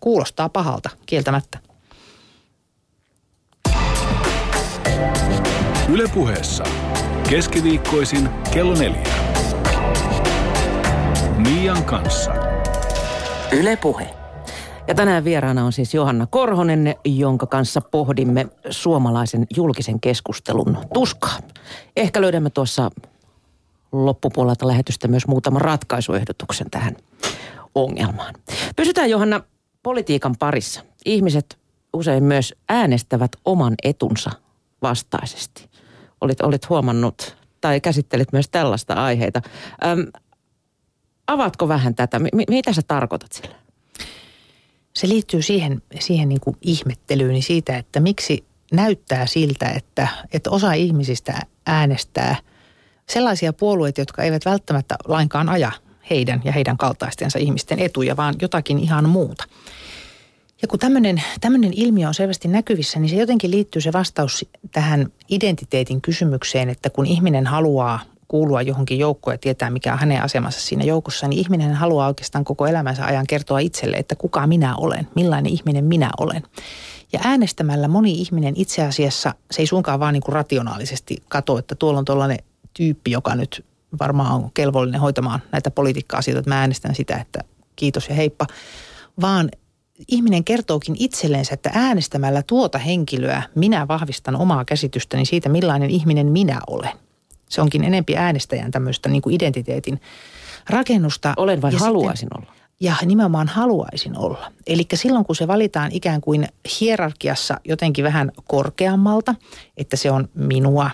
kuulostaa pahalta kieltämättä. Ylepuheessa keskiviikkoisin kello neljä. Mian kanssa. Yle Puhe. Ja tänään vieraana on siis Johanna Korhonen, jonka kanssa pohdimme suomalaisen julkisen keskustelun tuskaa. Ehkä löydämme tuossa loppupuolelta lähetystä myös muutaman ratkaisuehdotuksen tähän ongelmaan. Pysytään Johanna politiikan parissa. Ihmiset usein myös äänestävät oman etunsa vastaisesti. Olit, olit huomannut tai käsittelit myös tällaista aiheita. Öm, avaatko vähän tätä? M- mitä sä tarkoitat sillä? Se liittyy siihen, siihen niin kuin ihmettelyyn siitä, että miksi näyttää siltä, että, että osa ihmisistä äänestää sellaisia puolueita, jotka eivät välttämättä lainkaan aja heidän ja heidän kaltaistensa ihmisten etuja, vaan jotakin ihan muuta. Ja kun tämmöinen, tämmöinen ilmiö on selvästi näkyvissä, niin se jotenkin liittyy se vastaus tähän identiteetin kysymykseen, että kun ihminen haluaa kuulua johonkin joukkoon ja tietää, mikä on hänen asemansa siinä joukossa, niin ihminen haluaa oikeastaan koko elämänsä ajan kertoa itselle, että kuka minä olen, millainen ihminen minä olen. Ja äänestämällä moni ihminen itse asiassa, se ei suinkaan vaan niin kuin rationaalisesti kato, että tuolla on tuollainen tyyppi, joka nyt varmaan on kelvollinen hoitamaan näitä politiikka-asioita, että mä äänestän sitä, että kiitos ja heippa, vaan ihminen kertookin itsellensä, että äänestämällä tuota henkilöä minä vahvistan omaa käsitystäni siitä, millainen ihminen minä olen. Se onkin enempi äänestäjän tämmöistä niin kuin identiteetin rakennusta. Olen vai Ja haluaisin olla? Ja nimenomaan haluaisin olla. Eli silloin kun se valitaan ikään kuin hierarkiassa jotenkin vähän korkeammalta, että se on minua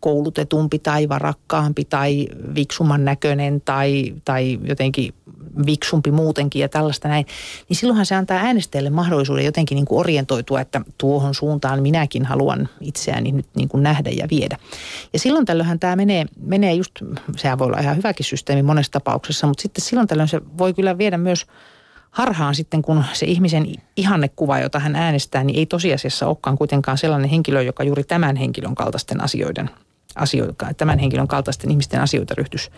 koulutetumpi tai varakkaampi tai viksumman näköinen tai, tai jotenkin viksumpi muutenkin ja tällaista näin, niin silloinhan se antaa äänestäjälle mahdollisuuden jotenkin niin kuin orientoitua, että tuohon suuntaan minäkin haluan itseäni nyt niin kuin nähdä ja viedä. Ja silloin tällöinhän tämä menee, menee just, sehän voi olla ihan hyväkin systeemi monessa tapauksessa, mutta sitten silloin tällöin se voi kyllä viedä myös harhaan sitten, kun se ihmisen ihannekuva, jota hän äänestää, niin ei tosiasiassa olekaan kuitenkaan sellainen henkilö, joka juuri tämän henkilön kaltaisten asioiden asioita, tämän henkilön kaltaisten ihmisten asioita ryhtyisi,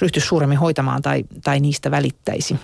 ryhtyisi suuremmin hoitamaan tai, tai niistä välittäisi.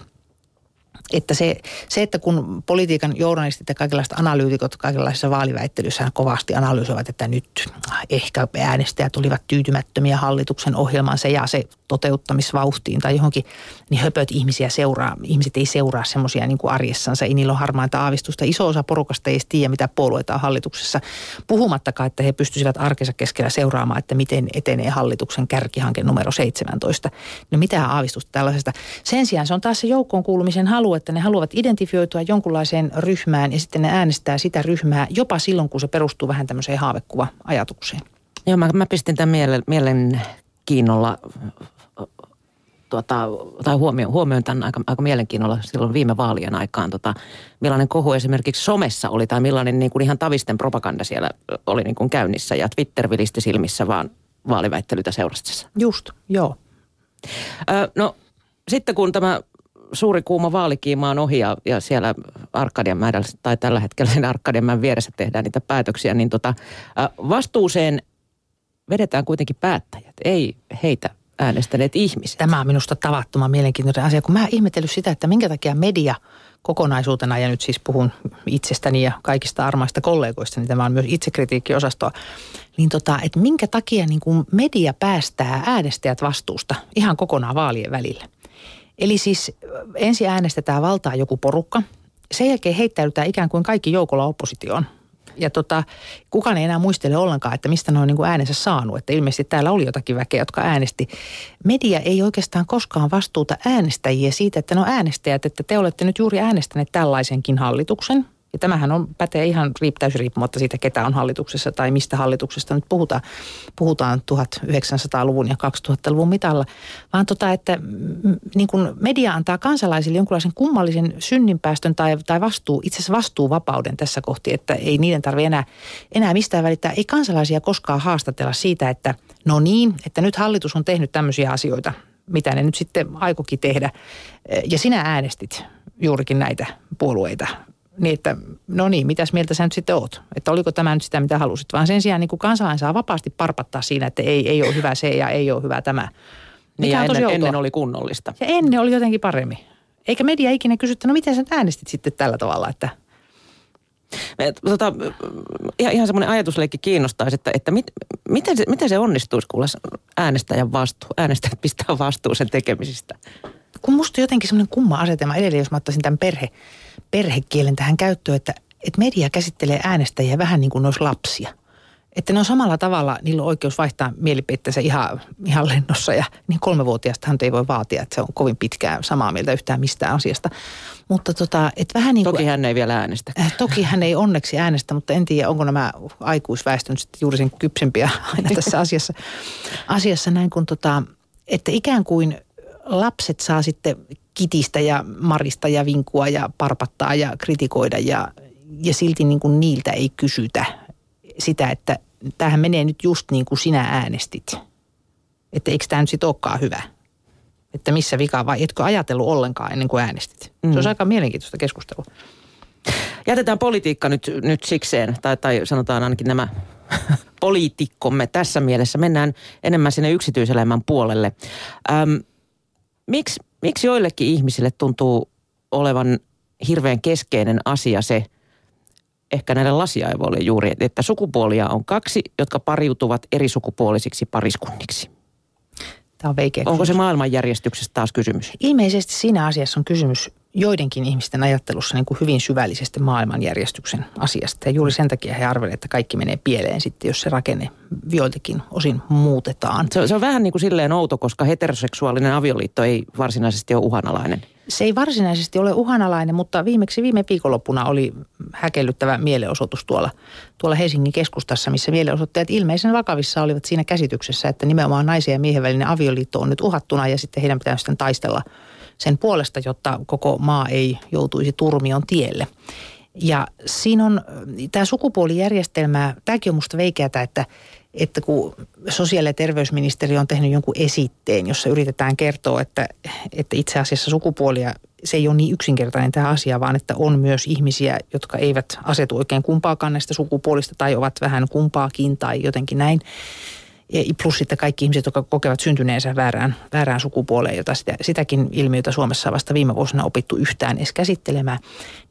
Että se, se, että kun politiikan journalistit ja kaikenlaiset analyytikot kaikenlaisissa vaaliväittelyissä kovasti analysoivat, että nyt ehkä äänestäjät olivat tyytymättömiä hallituksen ohjelmansa ja se toteuttamisvauhtiin tai johonkin, niin höpöt ihmisiä seuraa. Ihmiset ei seuraa semmoisia niin kuin arjessansa, ei niillä ole harmainta aavistusta. Iso osa porukasta ei tiedä, mitä puolueita on hallituksessa. Puhumattakaan, että he pystyisivät arkensa keskellä seuraamaan, että miten etenee hallituksen kärkihanke numero 17. No mitä aavistusta tällaisesta. Sen sijaan se on taas se joukkoon kuulumisen halu, että ne haluavat identifioitua jonkunlaiseen ryhmään ja sitten ne äänestää sitä ryhmää jopa silloin, kun se perustuu vähän tämmöiseen haavekuva-ajatukseen. Joo, mä, mä pistin tämän mielen, mielenkiinnolla tuota, tai huomioon, huomioon tämän aika, aika mielenkiinnolla silloin viime vaalien aikaan, tota, millainen kohu esimerkiksi somessa oli tai millainen niin kuin ihan tavisten propaganda siellä oli niin kuin käynnissä ja Twitter vilisti silmissä vaan vaaliväittelytä seurastessa. Just, joo. Ö, no sitten kun tämä suuri kuuma vaalikiima on ohi ja, ja siellä Arkadianmäellä, tai tällä hetkellä sen Arkadianmäen vieressä tehdään niitä päätöksiä, niin tota, vastuuseen vedetään kuitenkin päättäjät, ei heitä äänestäneet ihmiset. Tämä on minusta tavattoman mielenkiintoinen asia, kun mä ihmetellyt sitä, että minkä takia media kokonaisuutena, ja nyt siis puhun itsestäni ja kaikista armaista kollegoista, niin tämä on myös itsekritiikkiosastoa, niin tota, että minkä takia niin kuin media päästää äänestäjät vastuusta ihan kokonaan vaalien välillä. Eli siis ensin äänestetään valtaa joku porukka, sen jälkeen heittäydytään ikään kuin kaikki joukolla oppositioon ja tota, kukaan ei enää muistele ollenkaan, että mistä ne on niin kuin äänensä saanut. Että ilmeisesti täällä oli jotakin väkeä, jotka äänesti. Media ei oikeastaan koskaan vastuuta äänestäjiä siitä, että ne on äänestäjät, että te olette nyt juuri äänestäneet tällaisenkin hallituksen – ja tämähän on, pätee ihan täysin riippumatta siitä, ketä on hallituksessa tai mistä hallituksesta nyt puhutaan. Puhutaan 1900-luvun ja 2000-luvun mitalla. Vaan tota, että niin kuin media antaa kansalaisille jonkunlaisen kummallisen synninpäästön tai, tai vastuu, itse asiassa vastuuvapauden tässä kohti, että ei niiden tarvitse enää, enää mistään välittää. Ei kansalaisia koskaan haastatella siitä, että no niin, että nyt hallitus on tehnyt tämmöisiä asioita, mitä ne nyt sitten aikokin tehdä. Ja sinä äänestit juurikin näitä puolueita niin että no niin, mitäs mieltä sä nyt sitten oot? Että oliko tämä nyt sitä, mitä halusit? Vaan sen sijaan niin kuin kansalainen saa vapaasti parpattaa siinä, että ei, ei ole hyvä se ja ei ole hyvä tämä. Niin ja ennen, ennen oli kunnollista. Ja ennen oli jotenkin paremmin. Eikä media ikinä kysy, että no miten sä äänestit sitten tällä tavalla, että – me, tota, ihan, ihan semmoinen ajatusleikki kiinnostaisi, että, että mit, miten, se, miten se onnistuisi kuulla äänestäjän vastuu, äänestäjät pistää vastuu sen tekemisistä? Kun musta jotenkin semmoinen kumma asetelma edelleen, jos mä ottaisin tämän perhe, perhekielen tähän käyttöön, että, että media käsittelee äänestäjiä vähän niin kuin olisi lapsia. Että ne on samalla tavalla, niillä on oikeus vaihtaa mielipiteensä ihan, ihan lennossa ja niin kolmevuotiaasta hän ei voi vaatia, että se on kovin pitkään samaa mieltä yhtään mistään asiasta. Mutta tota, että vähän niin kuin, Toki hän ei vielä äänestä. Äh, toki hän ei onneksi äänestä, mutta en tiedä, onko nämä aikuisväestön sitten juuri sen kypsempiä (laughs) aina tässä asiassa, asiassa näin kuin tota, että ikään kuin lapset saa sitten kitistä ja marista ja vinkua ja parpattaa ja kritikoida ja, ja silti niin kuin niiltä ei kysytä sitä, että tämähän menee nyt just niin kuin sinä äänestit. Että eikö tämä nyt sitten olekaan hyvä? Että missä vika vai etkö ajatellut ollenkaan ennen kuin äänestit? Mm. Se on aika mielenkiintoista keskustelua. Jätetään politiikka nyt, nyt sikseen, tai, tai sanotaan ainakin nämä (laughs) poliitikkomme tässä mielessä. Mennään enemmän sinne yksityiselämän puolelle. Öm, miksi, miksi joillekin ihmisille tuntuu olevan hirveän keskeinen asia se, ehkä näille lasiaivoille juuri, että sukupuolia on kaksi, jotka pariutuvat eri sukupuolisiksi pariskunniksi. Tämä on veikeä Onko se maailmanjärjestyksestä taas kysymys? Ilmeisesti siinä asiassa on kysymys joidenkin ihmisten ajattelussa niin kuin hyvin syvällisesti maailmanjärjestyksen asiasta. Ja juuri sen takia he arvelevat, että kaikki menee pieleen sitten, jos se rakenne joiltakin osin muutetaan. Se, se on vähän niin kuin silleen outo, koska heteroseksuaalinen avioliitto ei varsinaisesti ole uhanalainen. Se ei varsinaisesti ole uhanalainen, mutta viimeksi viime viikonloppuna oli häkellyttävä mielenosoitus tuolla, tuolla Helsingin keskustassa, missä mielenosoittajat ilmeisen vakavissa olivat siinä käsityksessä, että nimenomaan naisen ja miehen välinen avioliitto on nyt uhattuna ja sitten heidän pitää sitten taistella – sen puolesta, jotta koko maa ei joutuisi turmion tielle. Ja siinä on tämä sukupuolijärjestelmä, tämäkin on musta veikeätä, että, että kun sosiaali- ja terveysministeri on tehnyt jonkun esitteen, jossa yritetään kertoa, että, että itse asiassa sukupuolia, se ei ole niin yksinkertainen tämä asia, vaan että on myös ihmisiä, jotka eivät asetu oikein kumpaakaan näistä sukupuolista tai ovat vähän kumpaakin tai jotenkin näin plus sitten kaikki ihmiset, jotka kokevat syntyneensä väärään, väärään sukupuoleen, jota sitä, sitäkin ilmiötä Suomessa vasta viime vuosina opittu yhtään edes käsittelemään.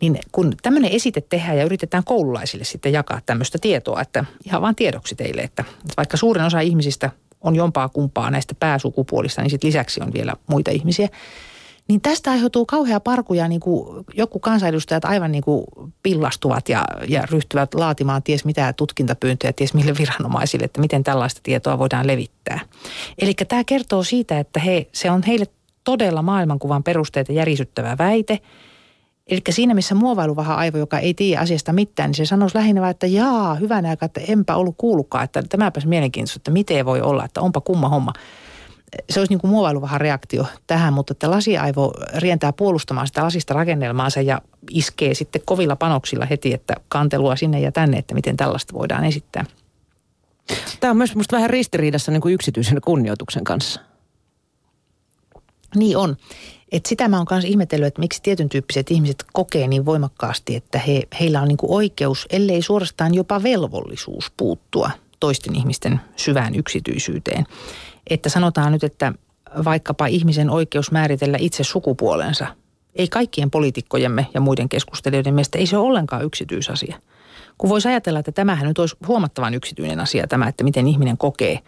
Niin kun tämmöinen esite tehdään ja yritetään koululaisille sitten jakaa tämmöistä tietoa, että ihan vain tiedoksi teille, että, että vaikka suurin osa ihmisistä on jompaa kumpaa näistä pääsukupuolista, niin sitten lisäksi on vielä muita ihmisiä, niin tästä aiheutuu kauhea parku ja niin kuin joku kansanedustajat aivan niin kuin pillastuvat ja, ja ryhtyvät laatimaan ties mitä tutkintapyyntöjä ties mille viranomaisille, että miten tällaista tietoa voidaan levittää. Eli tämä kertoo siitä, että he, se on heille todella maailmankuvan perusteita järisyttävä väite. Eli siinä, missä muovailuvaha aivo, joka ei tiedä asiasta mitään, niin se sanoisi lähinnä vaan, että jaa, hyvänä aikaa, että enpä ollut kuullutkaan, että tämäpäs mielenkiintoista, että miten voi olla, että onpa kumma homma se olisi niin kuin muovailuvahan reaktio tähän, mutta että lasiaivo rientää puolustamaan sitä lasista rakennelmaansa ja iskee sitten kovilla panoksilla heti, että kantelua sinne ja tänne, että miten tällaista voidaan esittää. Tämä on myös minusta vähän ristiriidassa niin kuin yksityisen kunnioituksen kanssa. Niin on. Et sitä mä oon myös ihmetellyt, että miksi tietyn tyyppiset ihmiset kokee niin voimakkaasti, että he, heillä on niin kuin oikeus, ellei suorastaan jopa velvollisuus puuttua toisten ihmisten syvään yksityisyyteen. Että sanotaan nyt, että vaikkapa ihmisen oikeus määritellä itse sukupuolensa. Ei kaikkien poliitikkojemme ja muiden keskustelijoiden mielestä ei se ole ollenkaan yksityisasia. Kun voisi ajatella, että tämähän nyt olisi huomattavan yksityinen asia tämä, että miten ihminen kokee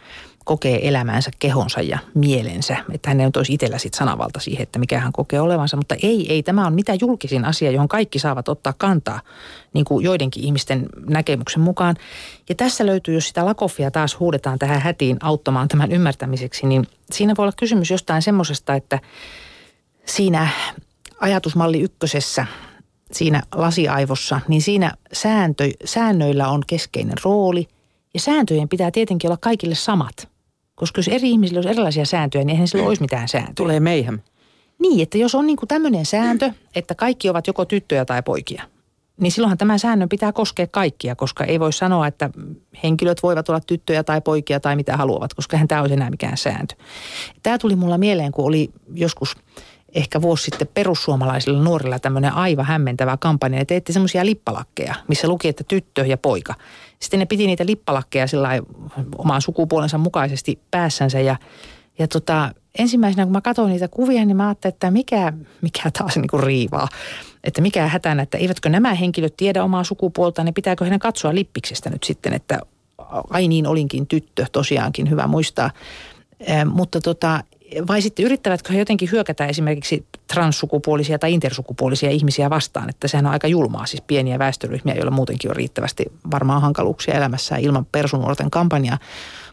kokee elämäänsä, kehonsa ja mielensä. Että hän ei olisi itsellä sit sanavalta siihen, että mikä hän kokee olevansa. Mutta ei, ei, tämä on mitä julkisin asia, johon kaikki saavat ottaa kantaa niin kuin joidenkin ihmisten näkemyksen mukaan. Ja tässä löytyy, jos sitä lakofia taas huudetaan tähän hätiin auttamaan tämän ymmärtämiseksi, niin siinä voi olla kysymys jostain semmoisesta, että siinä ajatusmalli ykkösessä, siinä lasiaivossa, niin siinä sääntö, säännöillä on keskeinen rooli – ja sääntöjen pitää tietenkin olla kaikille samat. Koska jos eri ihmisillä olisi erilaisia sääntöjä, niin eihän sillä olisi mitään sääntöjä. Tulee meihän. Niin, että jos on niin kuin tämmöinen sääntö, että kaikki ovat joko tyttöjä tai poikia, niin silloinhan tämän säännön pitää koskea kaikkia, koska ei voi sanoa, että henkilöt voivat olla tyttöjä tai poikia tai mitä haluavat, koska eihän tämä olisi enää mikään sääntö. Tämä tuli mulla mieleen, kun oli joskus ehkä vuosi sitten perussuomalaisilla nuorilla tämmöinen aivan hämmentävä kampanja. Ne teitte semmoisia lippalakkeja, missä luki, että tyttö ja poika. Sitten ne piti niitä lippalakkeja sillä oman sukupuolensa mukaisesti päässänsä ja, ja tota, ensimmäisenä kun mä katsoin niitä kuvia, niin mä ajattelin, että mikä, mikä taas niin kuin riivaa. Että mikä hätänä, että eivätkö nämä henkilöt tiedä omaa sukupuolta, niin pitääkö heidän katsoa lippiksestä nyt sitten, että ai niin olinkin tyttö, tosiaankin hyvä muistaa. Mutta tota, vai sitten yrittävätkö he jotenkin hyökätä esimerkiksi transsukupuolisia tai intersukupuolisia ihmisiä vastaan, että sehän on aika julmaa, siis pieniä väestöryhmiä, joilla muutenkin on riittävästi varmaan hankaluuksia elämässä ilman persunuorten kampanjaa.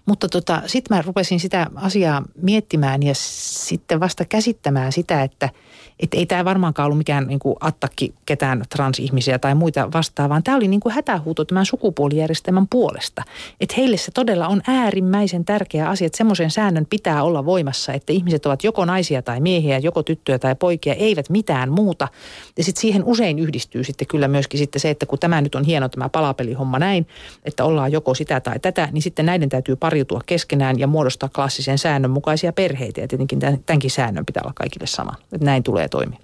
Mutta tota, sitten mä rupesin sitä asiaa miettimään ja sitten vasta käsittämään sitä, että – että ei tämä varmaankaan ollut mikään niin kuin attakki ketään transihmisiä tai muita vastaan, vaan tämä oli niin kuin hätähuuto tämän sukupuolijärjestelmän puolesta. Että heille se todella on äärimmäisen tärkeä asia, että semmoisen säännön pitää olla voimassa, että ihmiset ovat joko naisia tai miehiä, joko tyttöjä tai poikia, eivät mitään muuta. Ja sitten siihen usein yhdistyy sitten kyllä myöskin sitten se, että kun tämä nyt on hieno tämä palapelihomma näin, että ollaan joko sitä tai tätä, niin sitten näiden täytyy pariutua keskenään ja muodostaa klassisen säännön mukaisia perheitä. Ja tietenkin tämänkin säännön pitää olla kaikille sama. Että näin tulee toimia.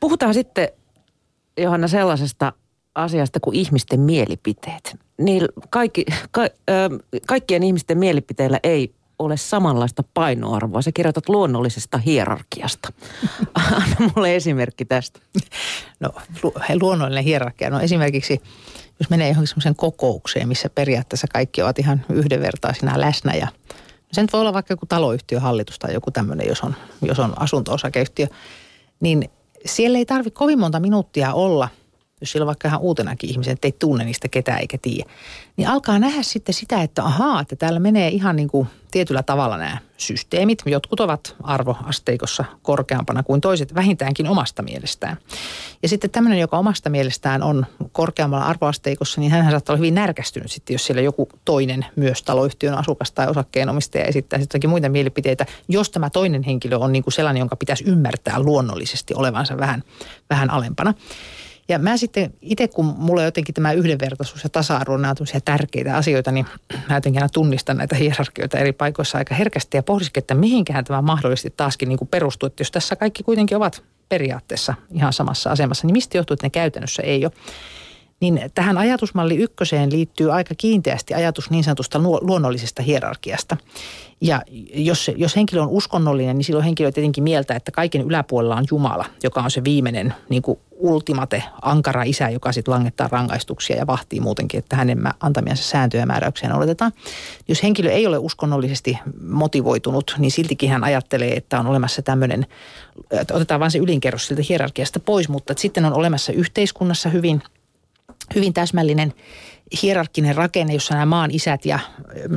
Puhutaan sitten, Johanna, sellaisesta asiasta kuin ihmisten mielipiteet. Niin kaikki, ka, kaikkien ihmisten mielipiteillä ei ole samanlaista painoarvoa. Sä kirjoitat luonnollisesta hierarkiasta. (laughs) Anna mulle esimerkki tästä. No luonnollinen hierarkia. No esimerkiksi jos menee johonkin semmoiseen kokoukseen, missä periaatteessa kaikki ovat ihan yhdenvertaisina läsnä ja – se nyt voi olla vaikka joku taloyhtiö, hallitus tai joku tämmöinen, jos on, jos on asunto-osakeyhtiö. Niin siellä ei tarvitse kovin monta minuuttia olla – jos siellä on vaikka ihan uutenakin ihmisen, että ei tunne niistä ketään eikä tiedä, niin alkaa nähdä sitten sitä, että ahaa, että täällä menee ihan niin kuin tietyllä tavalla nämä systeemit. Jotkut ovat arvoasteikossa korkeampana kuin toiset vähintäänkin omasta mielestään. Ja sitten tämmöinen, joka omasta mielestään on korkeammalla arvoasteikossa, niin hän saattaa olla hyvin närkästynyt sitten, jos siellä joku toinen myös taloyhtiön asukas tai osakkeenomistaja esittää sitten muita mielipiteitä, jos tämä toinen henkilö on niin kuin sellainen, jonka pitäisi ymmärtää luonnollisesti olevansa vähän, vähän alempana. Ja mä sitten itse, kun mulla jotenkin tämä yhdenvertaisuus ja tasa-arvo, nämä on tärkeitä asioita, niin mä jotenkin aina tunnistan näitä hierarkioita eri paikoissa aika herkästi ja pohdiskin, että mihinkään tämä mahdollisesti taaskin niin kuin perustuu. Että jos tässä kaikki kuitenkin ovat periaatteessa ihan samassa asemassa, niin mistä johtuu, että ne käytännössä ei ole? Niin tähän ajatusmalli ykköseen liittyy aika kiinteästi ajatus niin sanotusta luonnollisesta hierarkiasta. Ja jos, jos henkilö on uskonnollinen, niin silloin henkilö tietenkin mieltä, että kaiken yläpuolella on Jumala, joka on se viimeinen niin kuin ultimate, ankara isä, joka sitten langettaa rangaistuksia ja vahtii muutenkin, että hänen antamiansa sääntöjä ja määräyksiä noudatetaan. Jos henkilö ei ole uskonnollisesti motivoitunut, niin siltikin hän ajattelee, että on olemassa tämmöinen, otetaan vain se ylinkerros siltä hierarkiasta pois, mutta sitten on olemassa yhteiskunnassa hyvin, hyvin täsmällinen hierarkkinen rakenne, jossa nämä maan isät ja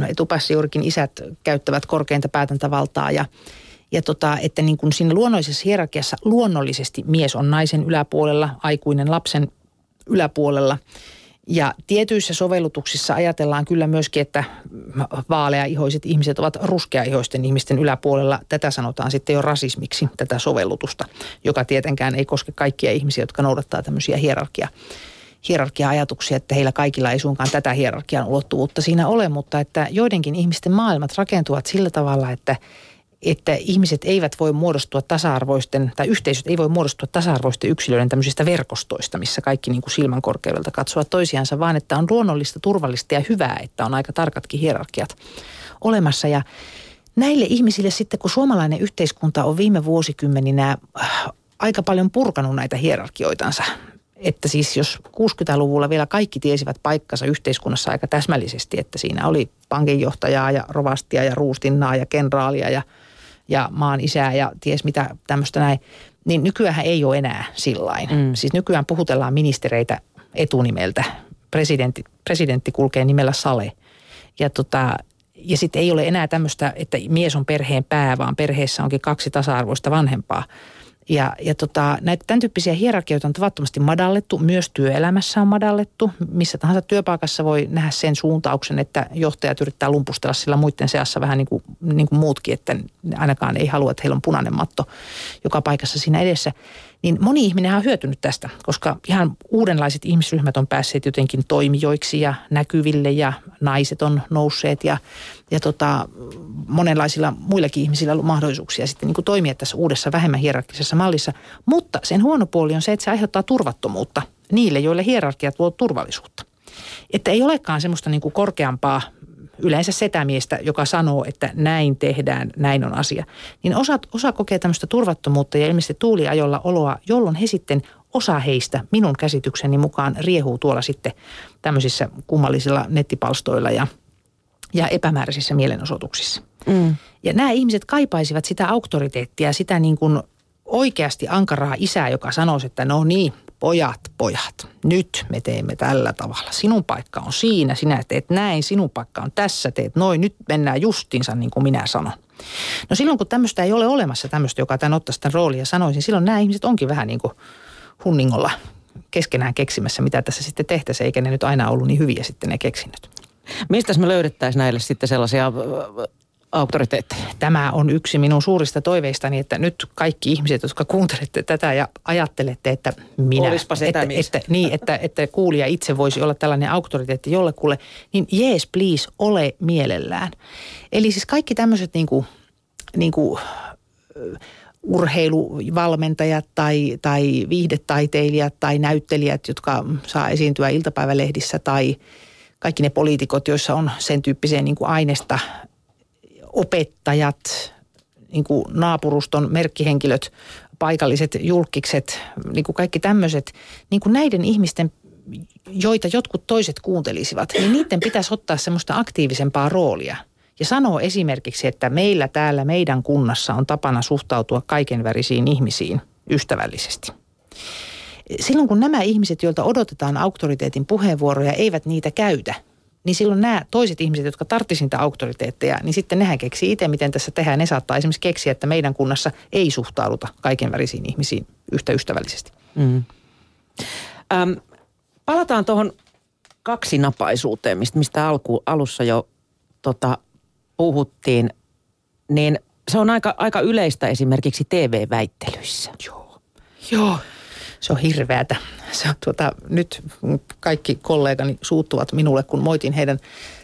etupäässä juurikin isät käyttävät korkeinta päätäntävaltaa ja ja tota, että niin kuin siinä luonnollisessa hierarkiassa luonnollisesti mies on naisen yläpuolella, aikuinen lapsen yläpuolella. Ja tietyissä sovellutuksissa ajatellaan kyllä myöskin, että vaaleaihoiset ihmiset ovat ruskeaihoisten ihmisten yläpuolella. Tätä sanotaan sitten jo rasismiksi, tätä sovellutusta, joka tietenkään ei koske kaikkia ihmisiä, jotka noudattaa tämmöisiä hierarkia hierarkia-ajatuksia, että heillä kaikilla ei suinkaan tätä hierarkian ulottuvuutta siinä ole, mutta että joidenkin ihmisten maailmat rakentuvat sillä tavalla, että että ihmiset eivät voi muodostua tasa-arvoisten, tai yhteisöt ei voi muodostua tasa-arvoisten yksilöiden tämmöisistä verkostoista, missä kaikki niin kuin silmän korkeudelta katsovat toisiansa, vaan että on luonnollista, turvallista ja hyvää, että on aika tarkatkin hierarkiat olemassa. Ja näille ihmisille sitten, kun suomalainen yhteiskunta on viime vuosikymmeninä äh, aika paljon purkanut näitä hierarkioitansa, että siis jos 60-luvulla vielä kaikki tiesivät paikkansa yhteiskunnassa aika täsmällisesti, että siinä oli pankinjohtajaa ja rovastia ja ruustinnaa ja kenraalia ja, ja maan isää ja ties mitä tämmöistä näin, niin nykyään ei ole enää sillain. Mm. Siis nykyään puhutellaan ministereitä etunimeltä. Presidentti, presidentti kulkee nimellä Sale. Ja tota, ja sitten ei ole enää tämmöistä, että mies on perheen pää, vaan perheessä onkin kaksi tasa-arvoista vanhempaa. Ja, ja tota, näitä tämän tyyppisiä hierarkioita on tavattomasti madallettu, myös työelämässä on madallettu. Missä tahansa työpaikassa voi nähdä sen suuntauksen, että johtajat yrittää lumpustella sillä muiden seassa vähän niin kuin, niin kuin muutkin, että ainakaan ei halua, että heillä on punainen matto joka paikassa siinä edessä niin moni ihminen on hyötynyt tästä, koska ihan uudenlaiset ihmisryhmät on päässeet jotenkin toimijoiksi ja näkyville ja naiset on nousseet ja, ja tota, monenlaisilla muillakin ihmisillä on ollut mahdollisuuksia sitten niin kuin toimia tässä uudessa vähemmän hierarkkisessa mallissa. Mutta sen huono puoli on se, että se aiheuttaa turvattomuutta niille, joille hierarkiat luovat turvallisuutta. Että ei olekaan semmoista niin kuin korkeampaa yleensä setämiestä, joka sanoo, että näin tehdään, näin on asia, niin osa, osa kokee tämmöistä turvattomuutta ja ilmeisesti tuuliajolla oloa, jolloin he sitten osa heistä minun käsitykseni mukaan riehuu tuolla sitten tämmöisissä kummallisilla nettipalstoilla ja, ja epämääräisissä mielenosoituksissa. Mm. Ja nämä ihmiset kaipaisivat sitä auktoriteettia, sitä niin kuin oikeasti ankaraa isää, joka sanoisi, että no niin, pojat, pojat, nyt me teemme tällä tavalla. Sinun paikka on siinä, sinä teet näin, sinun paikka on tässä, teet noin, nyt mennään justiinsa niin kuin minä sanon. No silloin kun tämmöistä ei ole olemassa, tämmöistä, joka tämän ottaisi tämän roolia sanoisin, silloin nämä ihmiset onkin vähän niin kuin hunningolla keskenään keksimässä, mitä tässä sitten tehtäisiin, eikä ne nyt aina ollut niin hyviä sitten ne keksinnöt. Mistä me löydettäisiin näille sitten sellaisia auktoriteetteja. Tämä on yksi minun suurista toiveistani, että nyt kaikki ihmiset, jotka kuuntelette tätä ja ajattelette, että minä, Olispa että, että, niin, että, että kuulija itse voisi olla tällainen auktoriteetti jollekulle, niin jees, please, ole mielellään. Eli siis kaikki tämmöiset niin kuin, niin kuin, urheiluvalmentajat tai, tai viihdetaiteilijat tai näyttelijät, jotka saa esiintyä iltapäivälehdissä tai kaikki ne poliitikot, joissa on sen tyyppiseen niin kuin aineesta opettajat, niin kuin naapuruston merkkihenkilöt, paikalliset julkikset, niin kuin kaikki tämmöiset, niin kuin näiden ihmisten, joita jotkut toiset kuuntelisivat, niin niiden pitäisi ottaa semmoista aktiivisempaa roolia. Ja sanoo esimerkiksi, että meillä täällä meidän kunnassa on tapana suhtautua kaikenvärisiin ihmisiin ystävällisesti. Silloin kun nämä ihmiset, joilta odotetaan auktoriteetin puheenvuoroja, eivät niitä käytä – niin silloin nämä toiset ihmiset, jotka tarttisivat niitä auktoriteetteja, niin sitten nehän keksii itse, miten tässä tehdään. Ne saattaa esimerkiksi keksiä, että meidän kunnassa ei suhtauduta kaiken värisiin ihmisiin yhtä ystävällisesti. Mm. Ähm, palataan tuohon kaksinapaisuuteen, mistä, mistä alku, alussa jo tota, puhuttiin. Niin se on aika, aika yleistä esimerkiksi TV-väittelyissä. Joo. Joo se on hirveätä. Se on tuota, nyt kaikki kollegani suuttuvat minulle, kun moitin heidän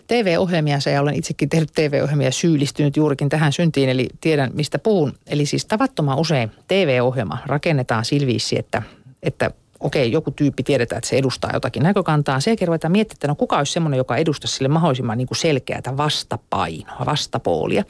TV-ohjelmiansa ja olen itsekin tehnyt TV-ohjelmia syyllistynyt juurikin tähän syntiin, eli tiedän mistä puhun. Eli siis tavattoman usein TV-ohjelma rakennetaan silviissi, että, että okei, joku tyyppi tiedetään, että se edustaa jotakin näkökantaa. Sen jälkeen ruvetaan miettimään, että no kuka olisi semmoinen, joka edustaisi sille mahdollisimman niin kuin vastapainoa, vastapoolia.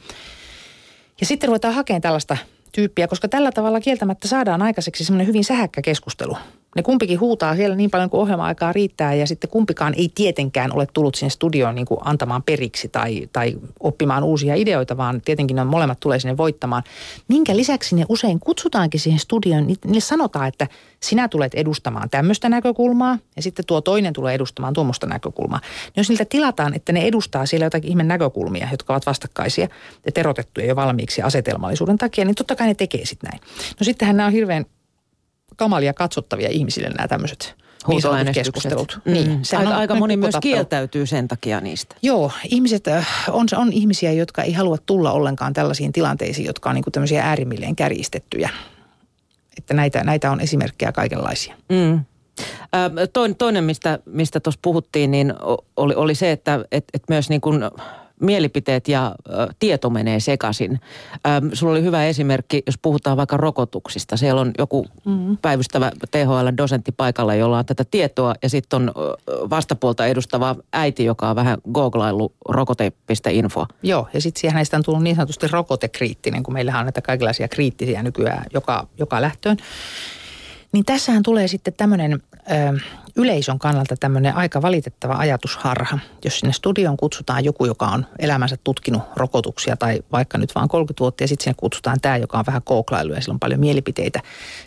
Ja sitten ruvetaan hakemaan tällaista tyyppiä, koska tällä tavalla kieltämättä saadaan aikaiseksi semmoinen hyvin sähäkkä keskustelu. Ne kumpikin huutaa siellä niin paljon kuin ohjelma-aikaa riittää ja sitten kumpikaan ei tietenkään ole tullut sinne studioon niin kuin antamaan periksi tai, tai oppimaan uusia ideoita, vaan tietenkin ne molemmat tulee sinne voittamaan. Minkä lisäksi ne usein kutsutaankin siihen studioon, niille sanotaan, että sinä tulet edustamaan tämmöistä näkökulmaa ja sitten tuo toinen tulee edustamaan tuommoista näkökulmaa. Niin jos niiltä tilataan, että ne edustaa siellä jotakin ihme näkökulmia, jotka ovat vastakkaisia ja terotettuja jo valmiiksi asetelmallisuuden takia, niin totta kai ne tekee sitten näin. No sittenhän nämä on hirveän kamalia katsottavia ihmisille nämä tämmöiset niin keskustelut. Mm. Niin, aika, aika moni myös kieltäytyy sen takia niistä. Joo, ihmiset, äh, on, on ihmisiä, jotka ei halua tulla ollenkaan tällaisiin tilanteisiin, jotka on niin kuin tämmöisiä äärimmilleen kärjistettyjä. Että näitä, näitä on esimerkkejä kaikenlaisia. Mm. toinen, toinen, mistä mistä tuossa puhuttiin, niin oli, oli se, että et, et myös niin kuin mielipiteet ja ö, tieto menee sekaisin. Ö, sulla oli hyvä esimerkki, jos puhutaan vaikka rokotuksista. Siellä on joku mm-hmm. päivystävä THL-dosentti paikalla, jolla on tätä tietoa ja sitten on vastapuolta edustava äiti, joka on vähän googlaillut rokote.info. Joo, ja sitten siihen näistä on tullut niin sanotusti rokotekriittinen, kun meillähän on näitä kaikenlaisia kriittisiä nykyään joka, joka lähtöön. Niin tässähän tulee sitten tämmöinen yleisön kannalta tämmöinen aika valitettava ajatusharha. Jos sinne studioon kutsutaan joku, joka on elämänsä tutkinut rokotuksia tai vaikka nyt vaan 30 vuotta ja sitten sinne kutsutaan tämä, joka on vähän kooklailu ja sillä on paljon mielipiteitä.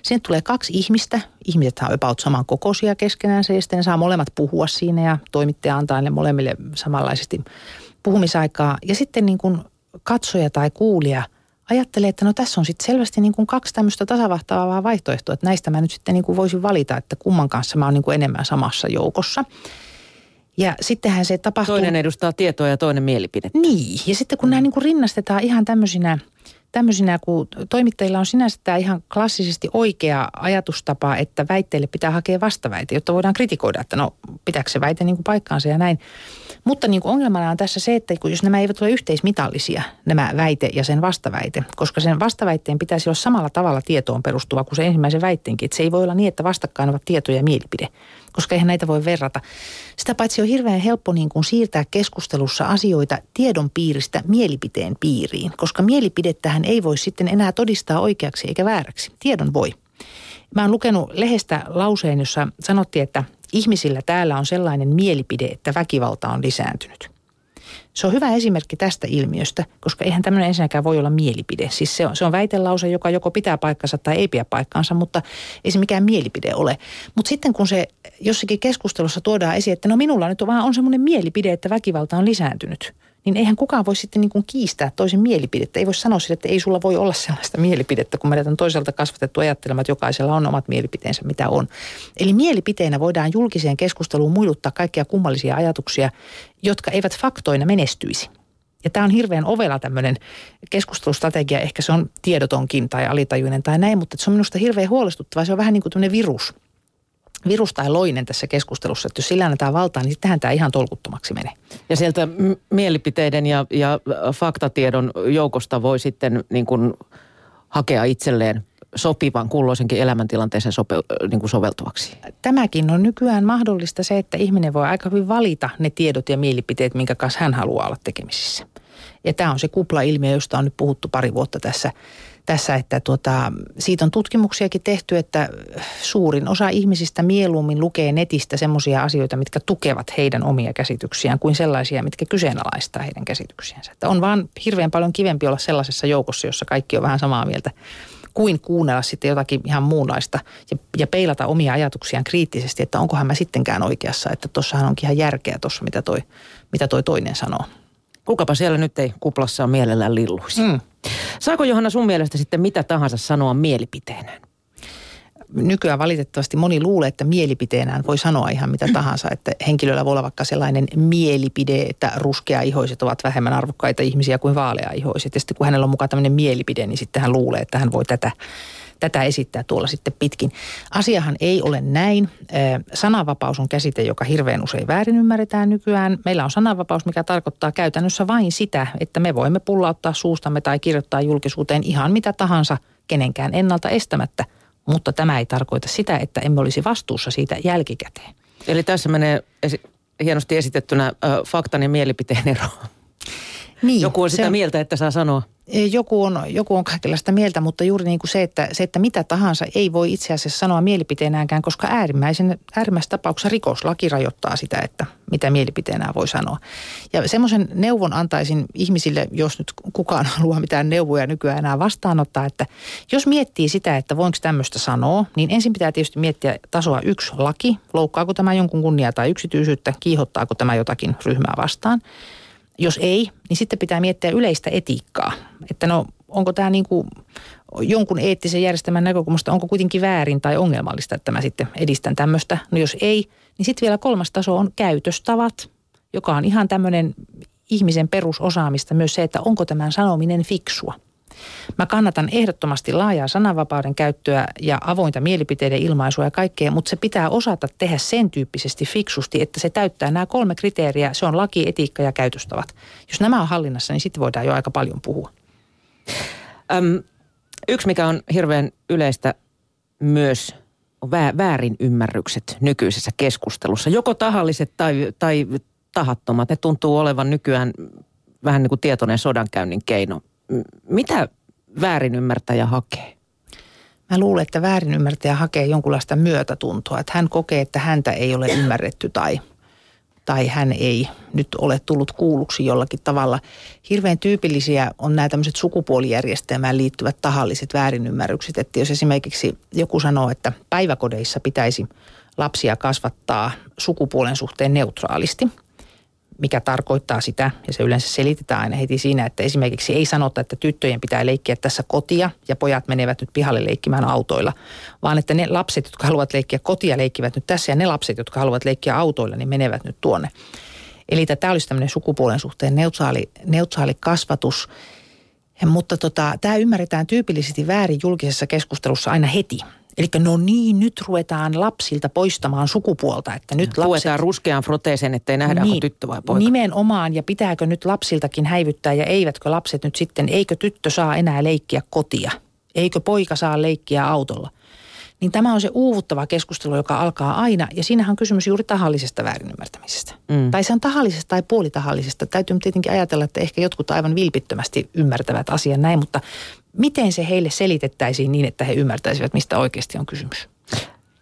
Sinne tulee kaksi ihmistä. Ihmiset on about saman kokoisia keskenään ja sitten saa molemmat puhua siinä ja toimittaja antaa ne molemmille samanlaisesti puhumisaikaa. Ja sitten niin kuin katsoja tai kuulija – ajattelee, että no tässä on sitten selvästi niin kuin kaksi tämmöistä tasavahtavaa vaihtoehtoa, että näistä mä nyt sitten niin kuin voisin valita, että kumman kanssa mä oon niin kuin enemmän samassa joukossa. Ja sittenhän se tapahtuu... Toinen edustaa tietoa ja toinen mielipidettä. Niin, ja sitten kun mm. nämä niin kuin rinnastetaan ihan tämmöisinä, tämmöisinä, kun toimittajilla on sinänsä tämä ihan klassisesti oikea ajatustapa, että väitteille pitää hakea vastaväite, jotta voidaan kritikoida, että no pitääkö se väite niin kuin paikkaansa ja näin. Mutta niin kuin ongelmana on tässä se, että jos nämä eivät ole yhteismitallisia, nämä väite ja sen vastaväite, koska sen vastaväitteen pitäisi olla samalla tavalla tietoon perustuva kuin se ensimmäisen väitteenkin. Että se ei voi olla niin, että vastakkain ovat tieto ja mielipide, koska eihän näitä voi verrata. Sitä paitsi on hirveän helppo niin kuin siirtää keskustelussa asioita tiedon piiristä mielipiteen piiriin, koska mielipidettähän ei voi sitten enää todistaa oikeaksi eikä vääräksi. Tiedon voi. Mä oon lukenut lehdestä lauseen, jossa sanottiin, että – ihmisillä täällä on sellainen mielipide, että väkivalta on lisääntynyt. Se on hyvä esimerkki tästä ilmiöstä, koska eihän tämmöinen ensinnäkään voi olla mielipide. Siis se on, se on väitelause, joka joko pitää paikkansa tai ei pidä paikkaansa, mutta ei se mikään mielipide ole. Mutta sitten kun se jossakin keskustelussa tuodaan esiin, että no minulla nyt on vaan on semmoinen mielipide, että väkivalta on lisääntynyt – niin eihän kukaan voi sitten niin kuin kiistää toisen mielipidettä. Ei voi sanoa sille, että ei sulla voi olla sellaista mielipidettä, kun meidät on toiselta kasvatettu ajattelemaan, että jokaisella on omat mielipiteensä, mitä on. Eli mielipiteenä voidaan julkiseen keskusteluun muiluttaa kaikkia kummallisia ajatuksia, jotka eivät faktoina menestyisi. Ja tämä on hirveän ovela tämmöinen keskustelustrategia, ehkä se on tiedotonkin tai alitajuinen tai näin, mutta se on minusta hirveän huolestuttava. Se on vähän niin kuin tämmöinen virus, virus tai loinen tässä keskustelussa, että jos sillä annetaan valtaa, niin sittenhän tämä ihan tolkuttomaksi menee. Ja sieltä mielipiteiden ja, ja faktatiedon joukosta voi sitten niin kuin hakea itselleen sopivan kulloisenkin elämäntilanteeseen sope, niin kuin soveltuvaksi. Tämäkin on nykyään mahdollista se, että ihminen voi aika hyvin valita ne tiedot ja mielipiteet, minkä kanssa hän haluaa olla tekemisissä. Ja tämä on se kupla-ilmiö, josta on nyt puhuttu pari vuotta tässä tässä, että tuota, siitä on tutkimuksiakin tehty, että suurin osa ihmisistä mieluummin lukee netistä semmoisia asioita, mitkä tukevat heidän omia käsityksiään, kuin sellaisia, mitkä kyseenalaistaa heidän käsityksiänsä. Että on vaan hirveän paljon kivempi olla sellaisessa joukossa, jossa kaikki on vähän samaa mieltä, kuin kuunnella sitten jotakin ihan muunlaista ja, ja peilata omia ajatuksiaan kriittisesti, että onkohan mä sittenkään oikeassa, että tuossahan onkin ihan järkeä tuossa, mitä toi, mitä toi toinen sanoo. Kukapa siellä nyt ei kuplassa on mielellään lilluisi. Mm. Saako Johanna sun mielestä sitten mitä tahansa sanoa mielipiteenään? nykyään valitettavasti moni luulee, että mielipiteenään voi sanoa ihan mitä tahansa. Että henkilöllä voi olla vaikka sellainen mielipide, että ruskeaihoiset ovat vähemmän arvokkaita ihmisiä kuin vaaleaihoiset. Ja sitten kun hänellä on mukaan tämmöinen mielipide, niin sitten hän luulee, että hän voi tätä tätä esittää tuolla sitten pitkin. Asiahan ei ole näin. Sananvapaus on käsite, joka hirveän usein väärin ymmärretään nykyään. Meillä on sananvapaus, mikä tarkoittaa käytännössä vain sitä, että me voimme pullauttaa suustamme tai kirjoittaa julkisuuteen ihan mitä tahansa kenenkään ennalta estämättä. Mutta tämä ei tarkoita sitä, että emme olisi vastuussa siitä jälkikäteen. Eli tässä menee hienosti esitettynä ö, faktan ja mielipiteen ero. Niin, Joku on sitä se, mieltä, että saa sanoa. Joku on, joku on kaikenlaista mieltä, mutta juuri niin kuin se että, se, että mitä tahansa ei voi itse asiassa sanoa mielipiteenäänkään, koska äärimmäisen, äärimmäisessä tapauksessa rikoslaki rajoittaa sitä, että mitä mielipiteenään voi sanoa. Ja semmoisen neuvon antaisin ihmisille, jos nyt kukaan (laughs) haluaa mitään neuvoja nykyään enää vastaanottaa, että jos miettii sitä, että voinko tämmöistä sanoa, niin ensin pitää tietysti miettiä tasoa yksi laki, loukkaako tämä jonkun kunnia tai yksityisyyttä, kiihottaako tämä jotakin ryhmää vastaan – jos ei, niin sitten pitää miettiä yleistä etiikkaa. Että no, onko tämä niin kuin jonkun eettisen järjestelmän näkökulmasta, onko kuitenkin väärin tai ongelmallista, että mä sitten edistän tämmöistä. No jos ei, niin sitten vielä kolmas taso on käytöstavat, joka on ihan tämmöinen ihmisen perusosaamista myös se, että onko tämän sanominen fiksua. Mä kannatan ehdottomasti laajaa sananvapauden käyttöä ja avointa mielipiteiden ilmaisua ja kaikkea, mutta se pitää osata tehdä sen tyyppisesti fiksusti, että se täyttää nämä kolme kriteeriä. Se on laki, etiikka ja käytöstavat. Jos nämä on hallinnassa, niin sitten voidaan jo aika paljon puhua. Öm, yksi, mikä on hirveän yleistä myös, on väärin ymmärrykset nykyisessä keskustelussa. Joko tahalliset tai, tai tahattomat. Ne tuntuu olevan nykyään vähän niin kuin tietoinen sodankäynnin keino. Mitä väärinymmärtäjä hakee? Mä luulen, että väärinymmärtäjä hakee jonkunlaista myötätuntoa. Että hän kokee, että häntä ei ole ymmärretty tai, tai hän ei nyt ole tullut kuulluksi jollakin tavalla. Hirveän tyypillisiä on nämä tämmöiset sukupuolijärjestelmään liittyvät tahalliset väärinymmärrykset. Että jos esimerkiksi joku sanoo, että päiväkodeissa pitäisi lapsia kasvattaa sukupuolen suhteen neutraalisti – mikä tarkoittaa sitä, ja se yleensä selitetään aina heti siinä, että esimerkiksi ei sanota, että tyttöjen pitää leikkiä tässä kotia ja pojat menevät nyt pihalle leikkimään autoilla, vaan että ne lapset, jotka haluavat leikkiä kotia, leikkivät nyt tässä ja ne lapset, jotka haluavat leikkiä autoilla, niin menevät nyt tuonne. Eli tämä olisi tämmöinen sukupuolen suhteen neutraali, neutraali kasvatus. Mutta tota, tämä ymmärretään tyypillisesti väärin julkisessa keskustelussa aina heti. Eli no niin, nyt ruvetaan lapsilta poistamaan sukupuolta. Että nyt lapset... Luetaan ruskean froteeseen, ettei nähdä, niin, onko tyttö vai poika. Nimenomaan, ja pitääkö nyt lapsiltakin häivyttää ja eivätkö lapset nyt sitten, eikö tyttö saa enää leikkiä kotia? Eikö poika saa leikkiä autolla? Niin tämä on se uuvuttava keskustelu, joka alkaa aina, ja siinähän on kysymys juuri tahallisesta väärinymmärtämisestä. Mm. Tai se on tahallisesta tai puolitahallisesta. Täytyy tietenkin ajatella, että ehkä jotkut aivan vilpittömästi ymmärtävät asian näin, mutta miten se heille selitettäisiin niin, että he ymmärtäisivät, mistä oikeasti on kysymys?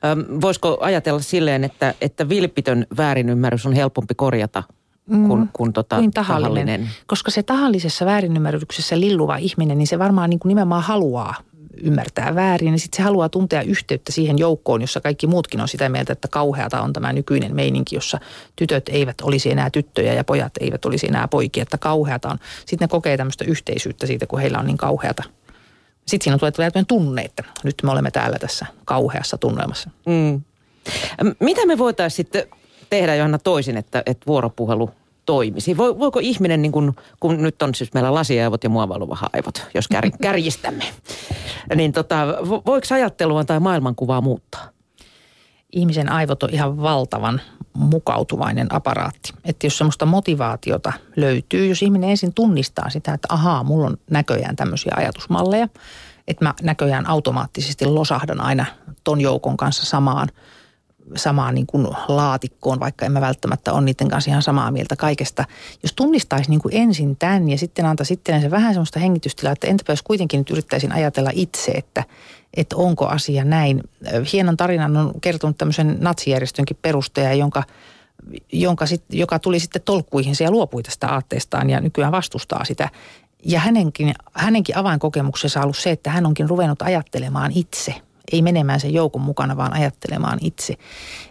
Öm, voisiko ajatella silleen, että, että vilpitön väärinymmärrys on helpompi korjata kuin, mm, kuin, tota, kuin tahallinen. tahallinen? Koska se tahallisessa väärinymmärryksessä lilluva ihminen, niin se varmaan niin kuin nimenomaan haluaa ymmärtää väärin, niin sitten se haluaa tuntea yhteyttä siihen joukkoon, jossa kaikki muutkin on sitä mieltä, että kauheata on tämä nykyinen meininki, jossa tytöt eivät olisi enää tyttöjä ja pojat eivät olisi enää poikia, että kauheata on. Sitten ne kokee tämmöistä yhteisyyttä siitä, kun heillä on niin kauheata. Sitten siinä tulee tämmöinen tunne, että nyt me olemme täällä tässä kauheassa tunnelmassa. Mm. Mitä me voitaisiin sitten tehdä Johanna toisin, että, että vuoropuhelu toimisi? Voiko ihminen, niin kun, kun nyt on siis meillä lasiaivot ja muovailuvahaivot, jos kär, kärjistämme, niin tota, voiko ajattelua tai maailmankuvaa muuttaa? Ihmisen aivot on ihan valtavan mukautuvainen aparaatti. Että jos semmoista motivaatiota löytyy, jos ihminen ensin tunnistaa sitä, että ahaa, mulla on näköjään tämmöisiä ajatusmalleja, että mä näköjään automaattisesti losahdan aina ton joukon kanssa samaan – samaan niin kuin laatikkoon, vaikka emme välttämättä ole niiden kanssa ihan samaa mieltä kaikesta. Jos tunnistaisi niin kuin ensin tämän ja sitten antaisi sitten se vähän semmoista hengitystilaa, että entäpä jos kuitenkin nyt yrittäisin ajatella itse, että, että onko asia näin. Hienon tarinan on kertonut tämmöisen natsijärjestönkin perustaja, jonka jonka sit, joka tuli sitten tolkkuihinsa ja luopui tästä aatteestaan ja nykyään vastustaa sitä. Ja hänenkin, hänenkin avainkokemuksensa on ollut se, että hän onkin ruvennut ajattelemaan itse – ei menemään sen joukon mukana, vaan ajattelemaan itse.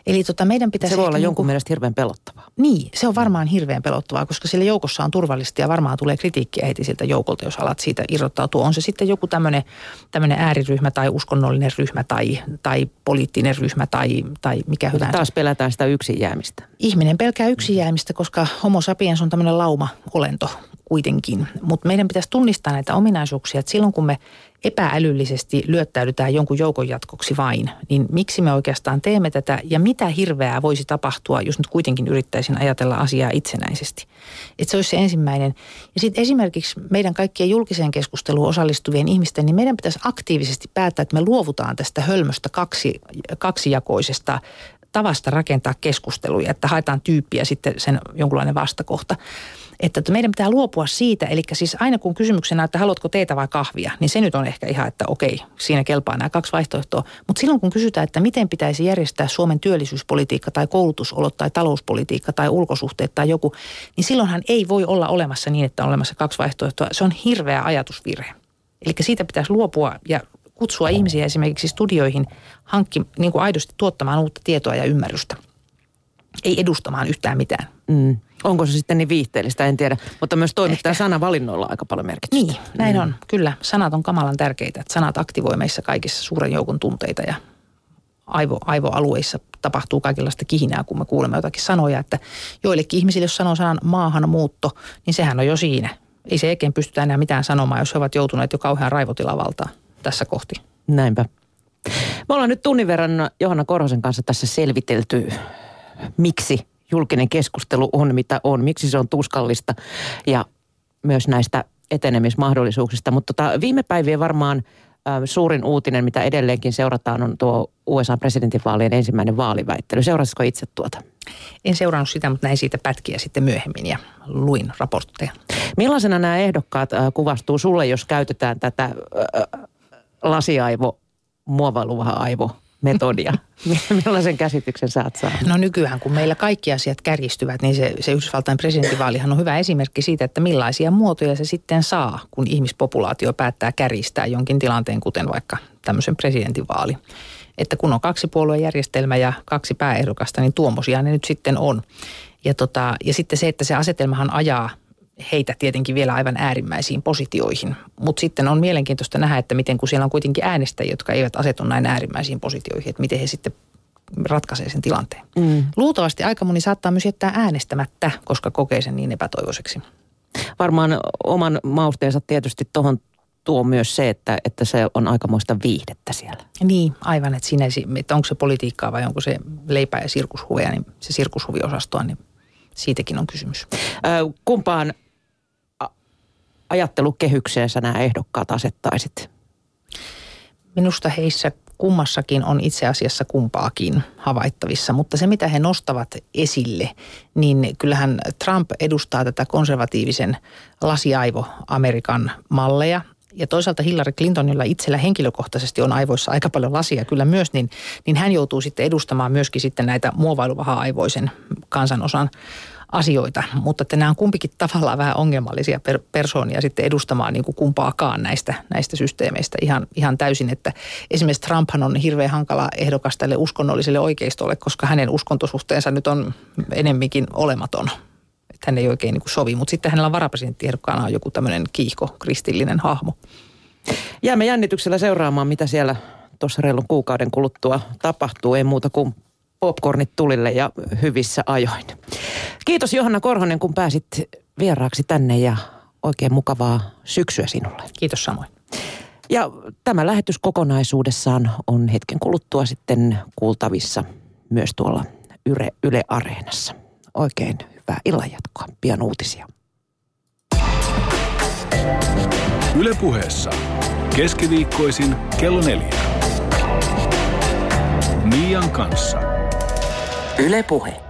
Eli tota, meidän pitäisi... Se voi olla jonkun jonkun mielestä hirveän pelottavaa. Niin, se on varmaan hirveän pelottavaa, koska sillä joukossa on turvallista ja varmaan tulee kritiikkiä heti siltä joukolta, jos alat siitä irrottautua. On se sitten joku tämmöinen ääriryhmä tai uskonnollinen ryhmä tai, tai poliittinen ryhmä tai, tai mikä hyvänsä. Taas pelätään sitä yksin jäämistä. Ihminen pelkää yksin jäämistä, koska homo sapiens on tämmöinen lauma-olento kuitenkin. Mutta meidän pitäisi tunnistaa näitä ominaisuuksia, että silloin kun me epäälyllisesti lyöttäydytään jonkun joukon jatkoksi vain, niin miksi me oikeastaan teemme tätä ja mitä hirveää voisi tapahtua, jos nyt kuitenkin yrittäisin ajatella asiaa itsenäisesti. Että se olisi se ensimmäinen. Ja sitten esimerkiksi meidän kaikkien julkiseen keskusteluun osallistuvien ihmisten, niin meidän pitäisi aktiivisesti päättää, että me luovutaan tästä hölmöstä kaksi, kaksijakoisesta tavasta rakentaa keskusteluja, että haetaan tyyppiä sitten sen jonkunlainen vastakohta että meidän pitää luopua siitä, eli siis aina kun kysymyksenä, että haluatko teetä vai kahvia, niin se nyt on ehkä ihan, että okei, siinä kelpaa nämä kaksi vaihtoehtoa. Mutta silloin kun kysytään, että miten pitäisi järjestää Suomen työllisyyspolitiikka tai koulutusolot tai talouspolitiikka tai ulkosuhteet tai joku, niin silloinhan ei voi olla olemassa niin, että on olemassa kaksi vaihtoehtoa. Se on hirveä ajatusvirhe. Eli siitä pitäisi luopua ja kutsua ihmisiä esimerkiksi studioihin hankki, niin kuin aidosti tuottamaan uutta tietoa ja ymmärrystä. Ei edustamaan yhtään mitään. Mm. Onko se sitten niin viihteellistä, en tiedä. Mutta myös toimittaa sanavalinnoilla aika paljon merkitystä. Niin, näin mm. on. Kyllä, sanat on kamalan tärkeitä. Että sanat aktivoi meissä kaikissa suuren joukon tunteita ja aivo, aivoalueissa tapahtuu kaikenlaista kihinää, kun me kuulemme jotakin sanoja. Että joillekin ihmisille, jos sanoo sanan maahanmuutto, niin sehän on jo siinä. Ei se oikein pystytä enää mitään sanomaan, jos he ovat joutuneet jo kauhean raivotilavaltaan tässä kohti. Näinpä. Me ollaan nyt tunnin verran Johanna Korhosen kanssa tässä selvitelty, miksi julkinen keskustelu on mitä on, miksi se on tuskallista ja myös näistä etenemismahdollisuuksista. Mutta tota, viime päivien varmaan suurin uutinen, mitä edelleenkin seurataan, on tuo USA-presidentinvaalien ensimmäinen vaaliväittely. Seurasitko itse tuota? En seurannut sitä, mutta näin siitä pätkiä sitten myöhemmin ja luin raportteja. Millaisena nämä ehdokkaat kuvastuu sulle, jos käytetään tätä lasiaivo, muovailuvaha-aivo metodia. (laughs) Millaisen käsityksen saat saa? No nykyään, kun meillä kaikki asiat kärjistyvät, niin se, se Yhdysvaltain presidentinvaalihan on hyvä esimerkki siitä, että millaisia muotoja se sitten saa, kun ihmispopulaatio päättää kärjistää jonkin tilanteen, kuten vaikka tämmöisen presidentinvaali. Että kun on kaksi puoluejärjestelmä ja kaksi pääehdokasta, niin tuommoisia ne nyt sitten on. Ja, tota, ja sitten se, että se asetelmahan ajaa heitä tietenkin vielä aivan äärimmäisiin positioihin. Mutta sitten on mielenkiintoista nähdä, että miten kun siellä on kuitenkin äänestäjiä, jotka eivät asetu näin äärimmäisiin positioihin, että miten he sitten ratkaisee sen tilanteen. Mm. Luultavasti aika moni saattaa myös jättää äänestämättä, koska kokee sen niin epätoivoiseksi. Varmaan oman mausteensa tietysti tuohon tuo myös se, että, että se on aikamoista viihdettä siellä. Niin, aivan, että siinä että onko se politiikkaa vai onko se leipä- ja sirkushuveja, niin se sirkushuviosastoa, niin siitäkin on kysymys. Ö, kumpaan ajattelukehykseen sä nämä ehdokkaat asettaisit? Minusta heissä kummassakin on itse asiassa kumpaakin havaittavissa, mutta se mitä he nostavat esille, niin kyllähän Trump edustaa tätä konservatiivisen lasiaivo-Amerikan malleja, ja toisaalta Hillary Clintonilla itsellä henkilökohtaisesti on aivoissa aika paljon lasia kyllä myös, niin, niin hän joutuu sitten edustamaan myöskin sitten näitä muovailuvaha-aivoisen kansanosan asioita, mutta että nämä on kumpikin tavallaan vähän ongelmallisia per, persoonia sitten edustamaan niin kuin kumpaakaan näistä, näistä systeemeistä ihan, ihan täysin. Että esimerkiksi Trumphan on hirveän hankala ehdokas tälle uskonnolliselle oikeistolle, koska hänen uskontosuhteensa nyt on enemminkin olematon. Että hän ei oikein niin kuin sovi, mutta sitten hänellä on varapresidenttiehdokkaana on joku tämmöinen kiihko, kristillinen hahmo. Jäämme jännityksellä seuraamaan, mitä siellä tuossa reilun kuukauden kuluttua tapahtuu. Ei muuta kuin popcornit tulille ja hyvissä ajoin. Kiitos Johanna Korhonen, kun pääsit vieraaksi tänne ja oikein mukavaa syksyä sinulle. Kiitos samoin. Ja tämä lähetys kokonaisuudessaan on hetken kuluttua sitten kuultavissa myös tuolla Yle, Yle Areenassa. Oikein hyvää illanjatkoa. Pian uutisia. Ylepuheessa keskiviikkoisin kello neljä. Mian kanssa. Yle Puhe.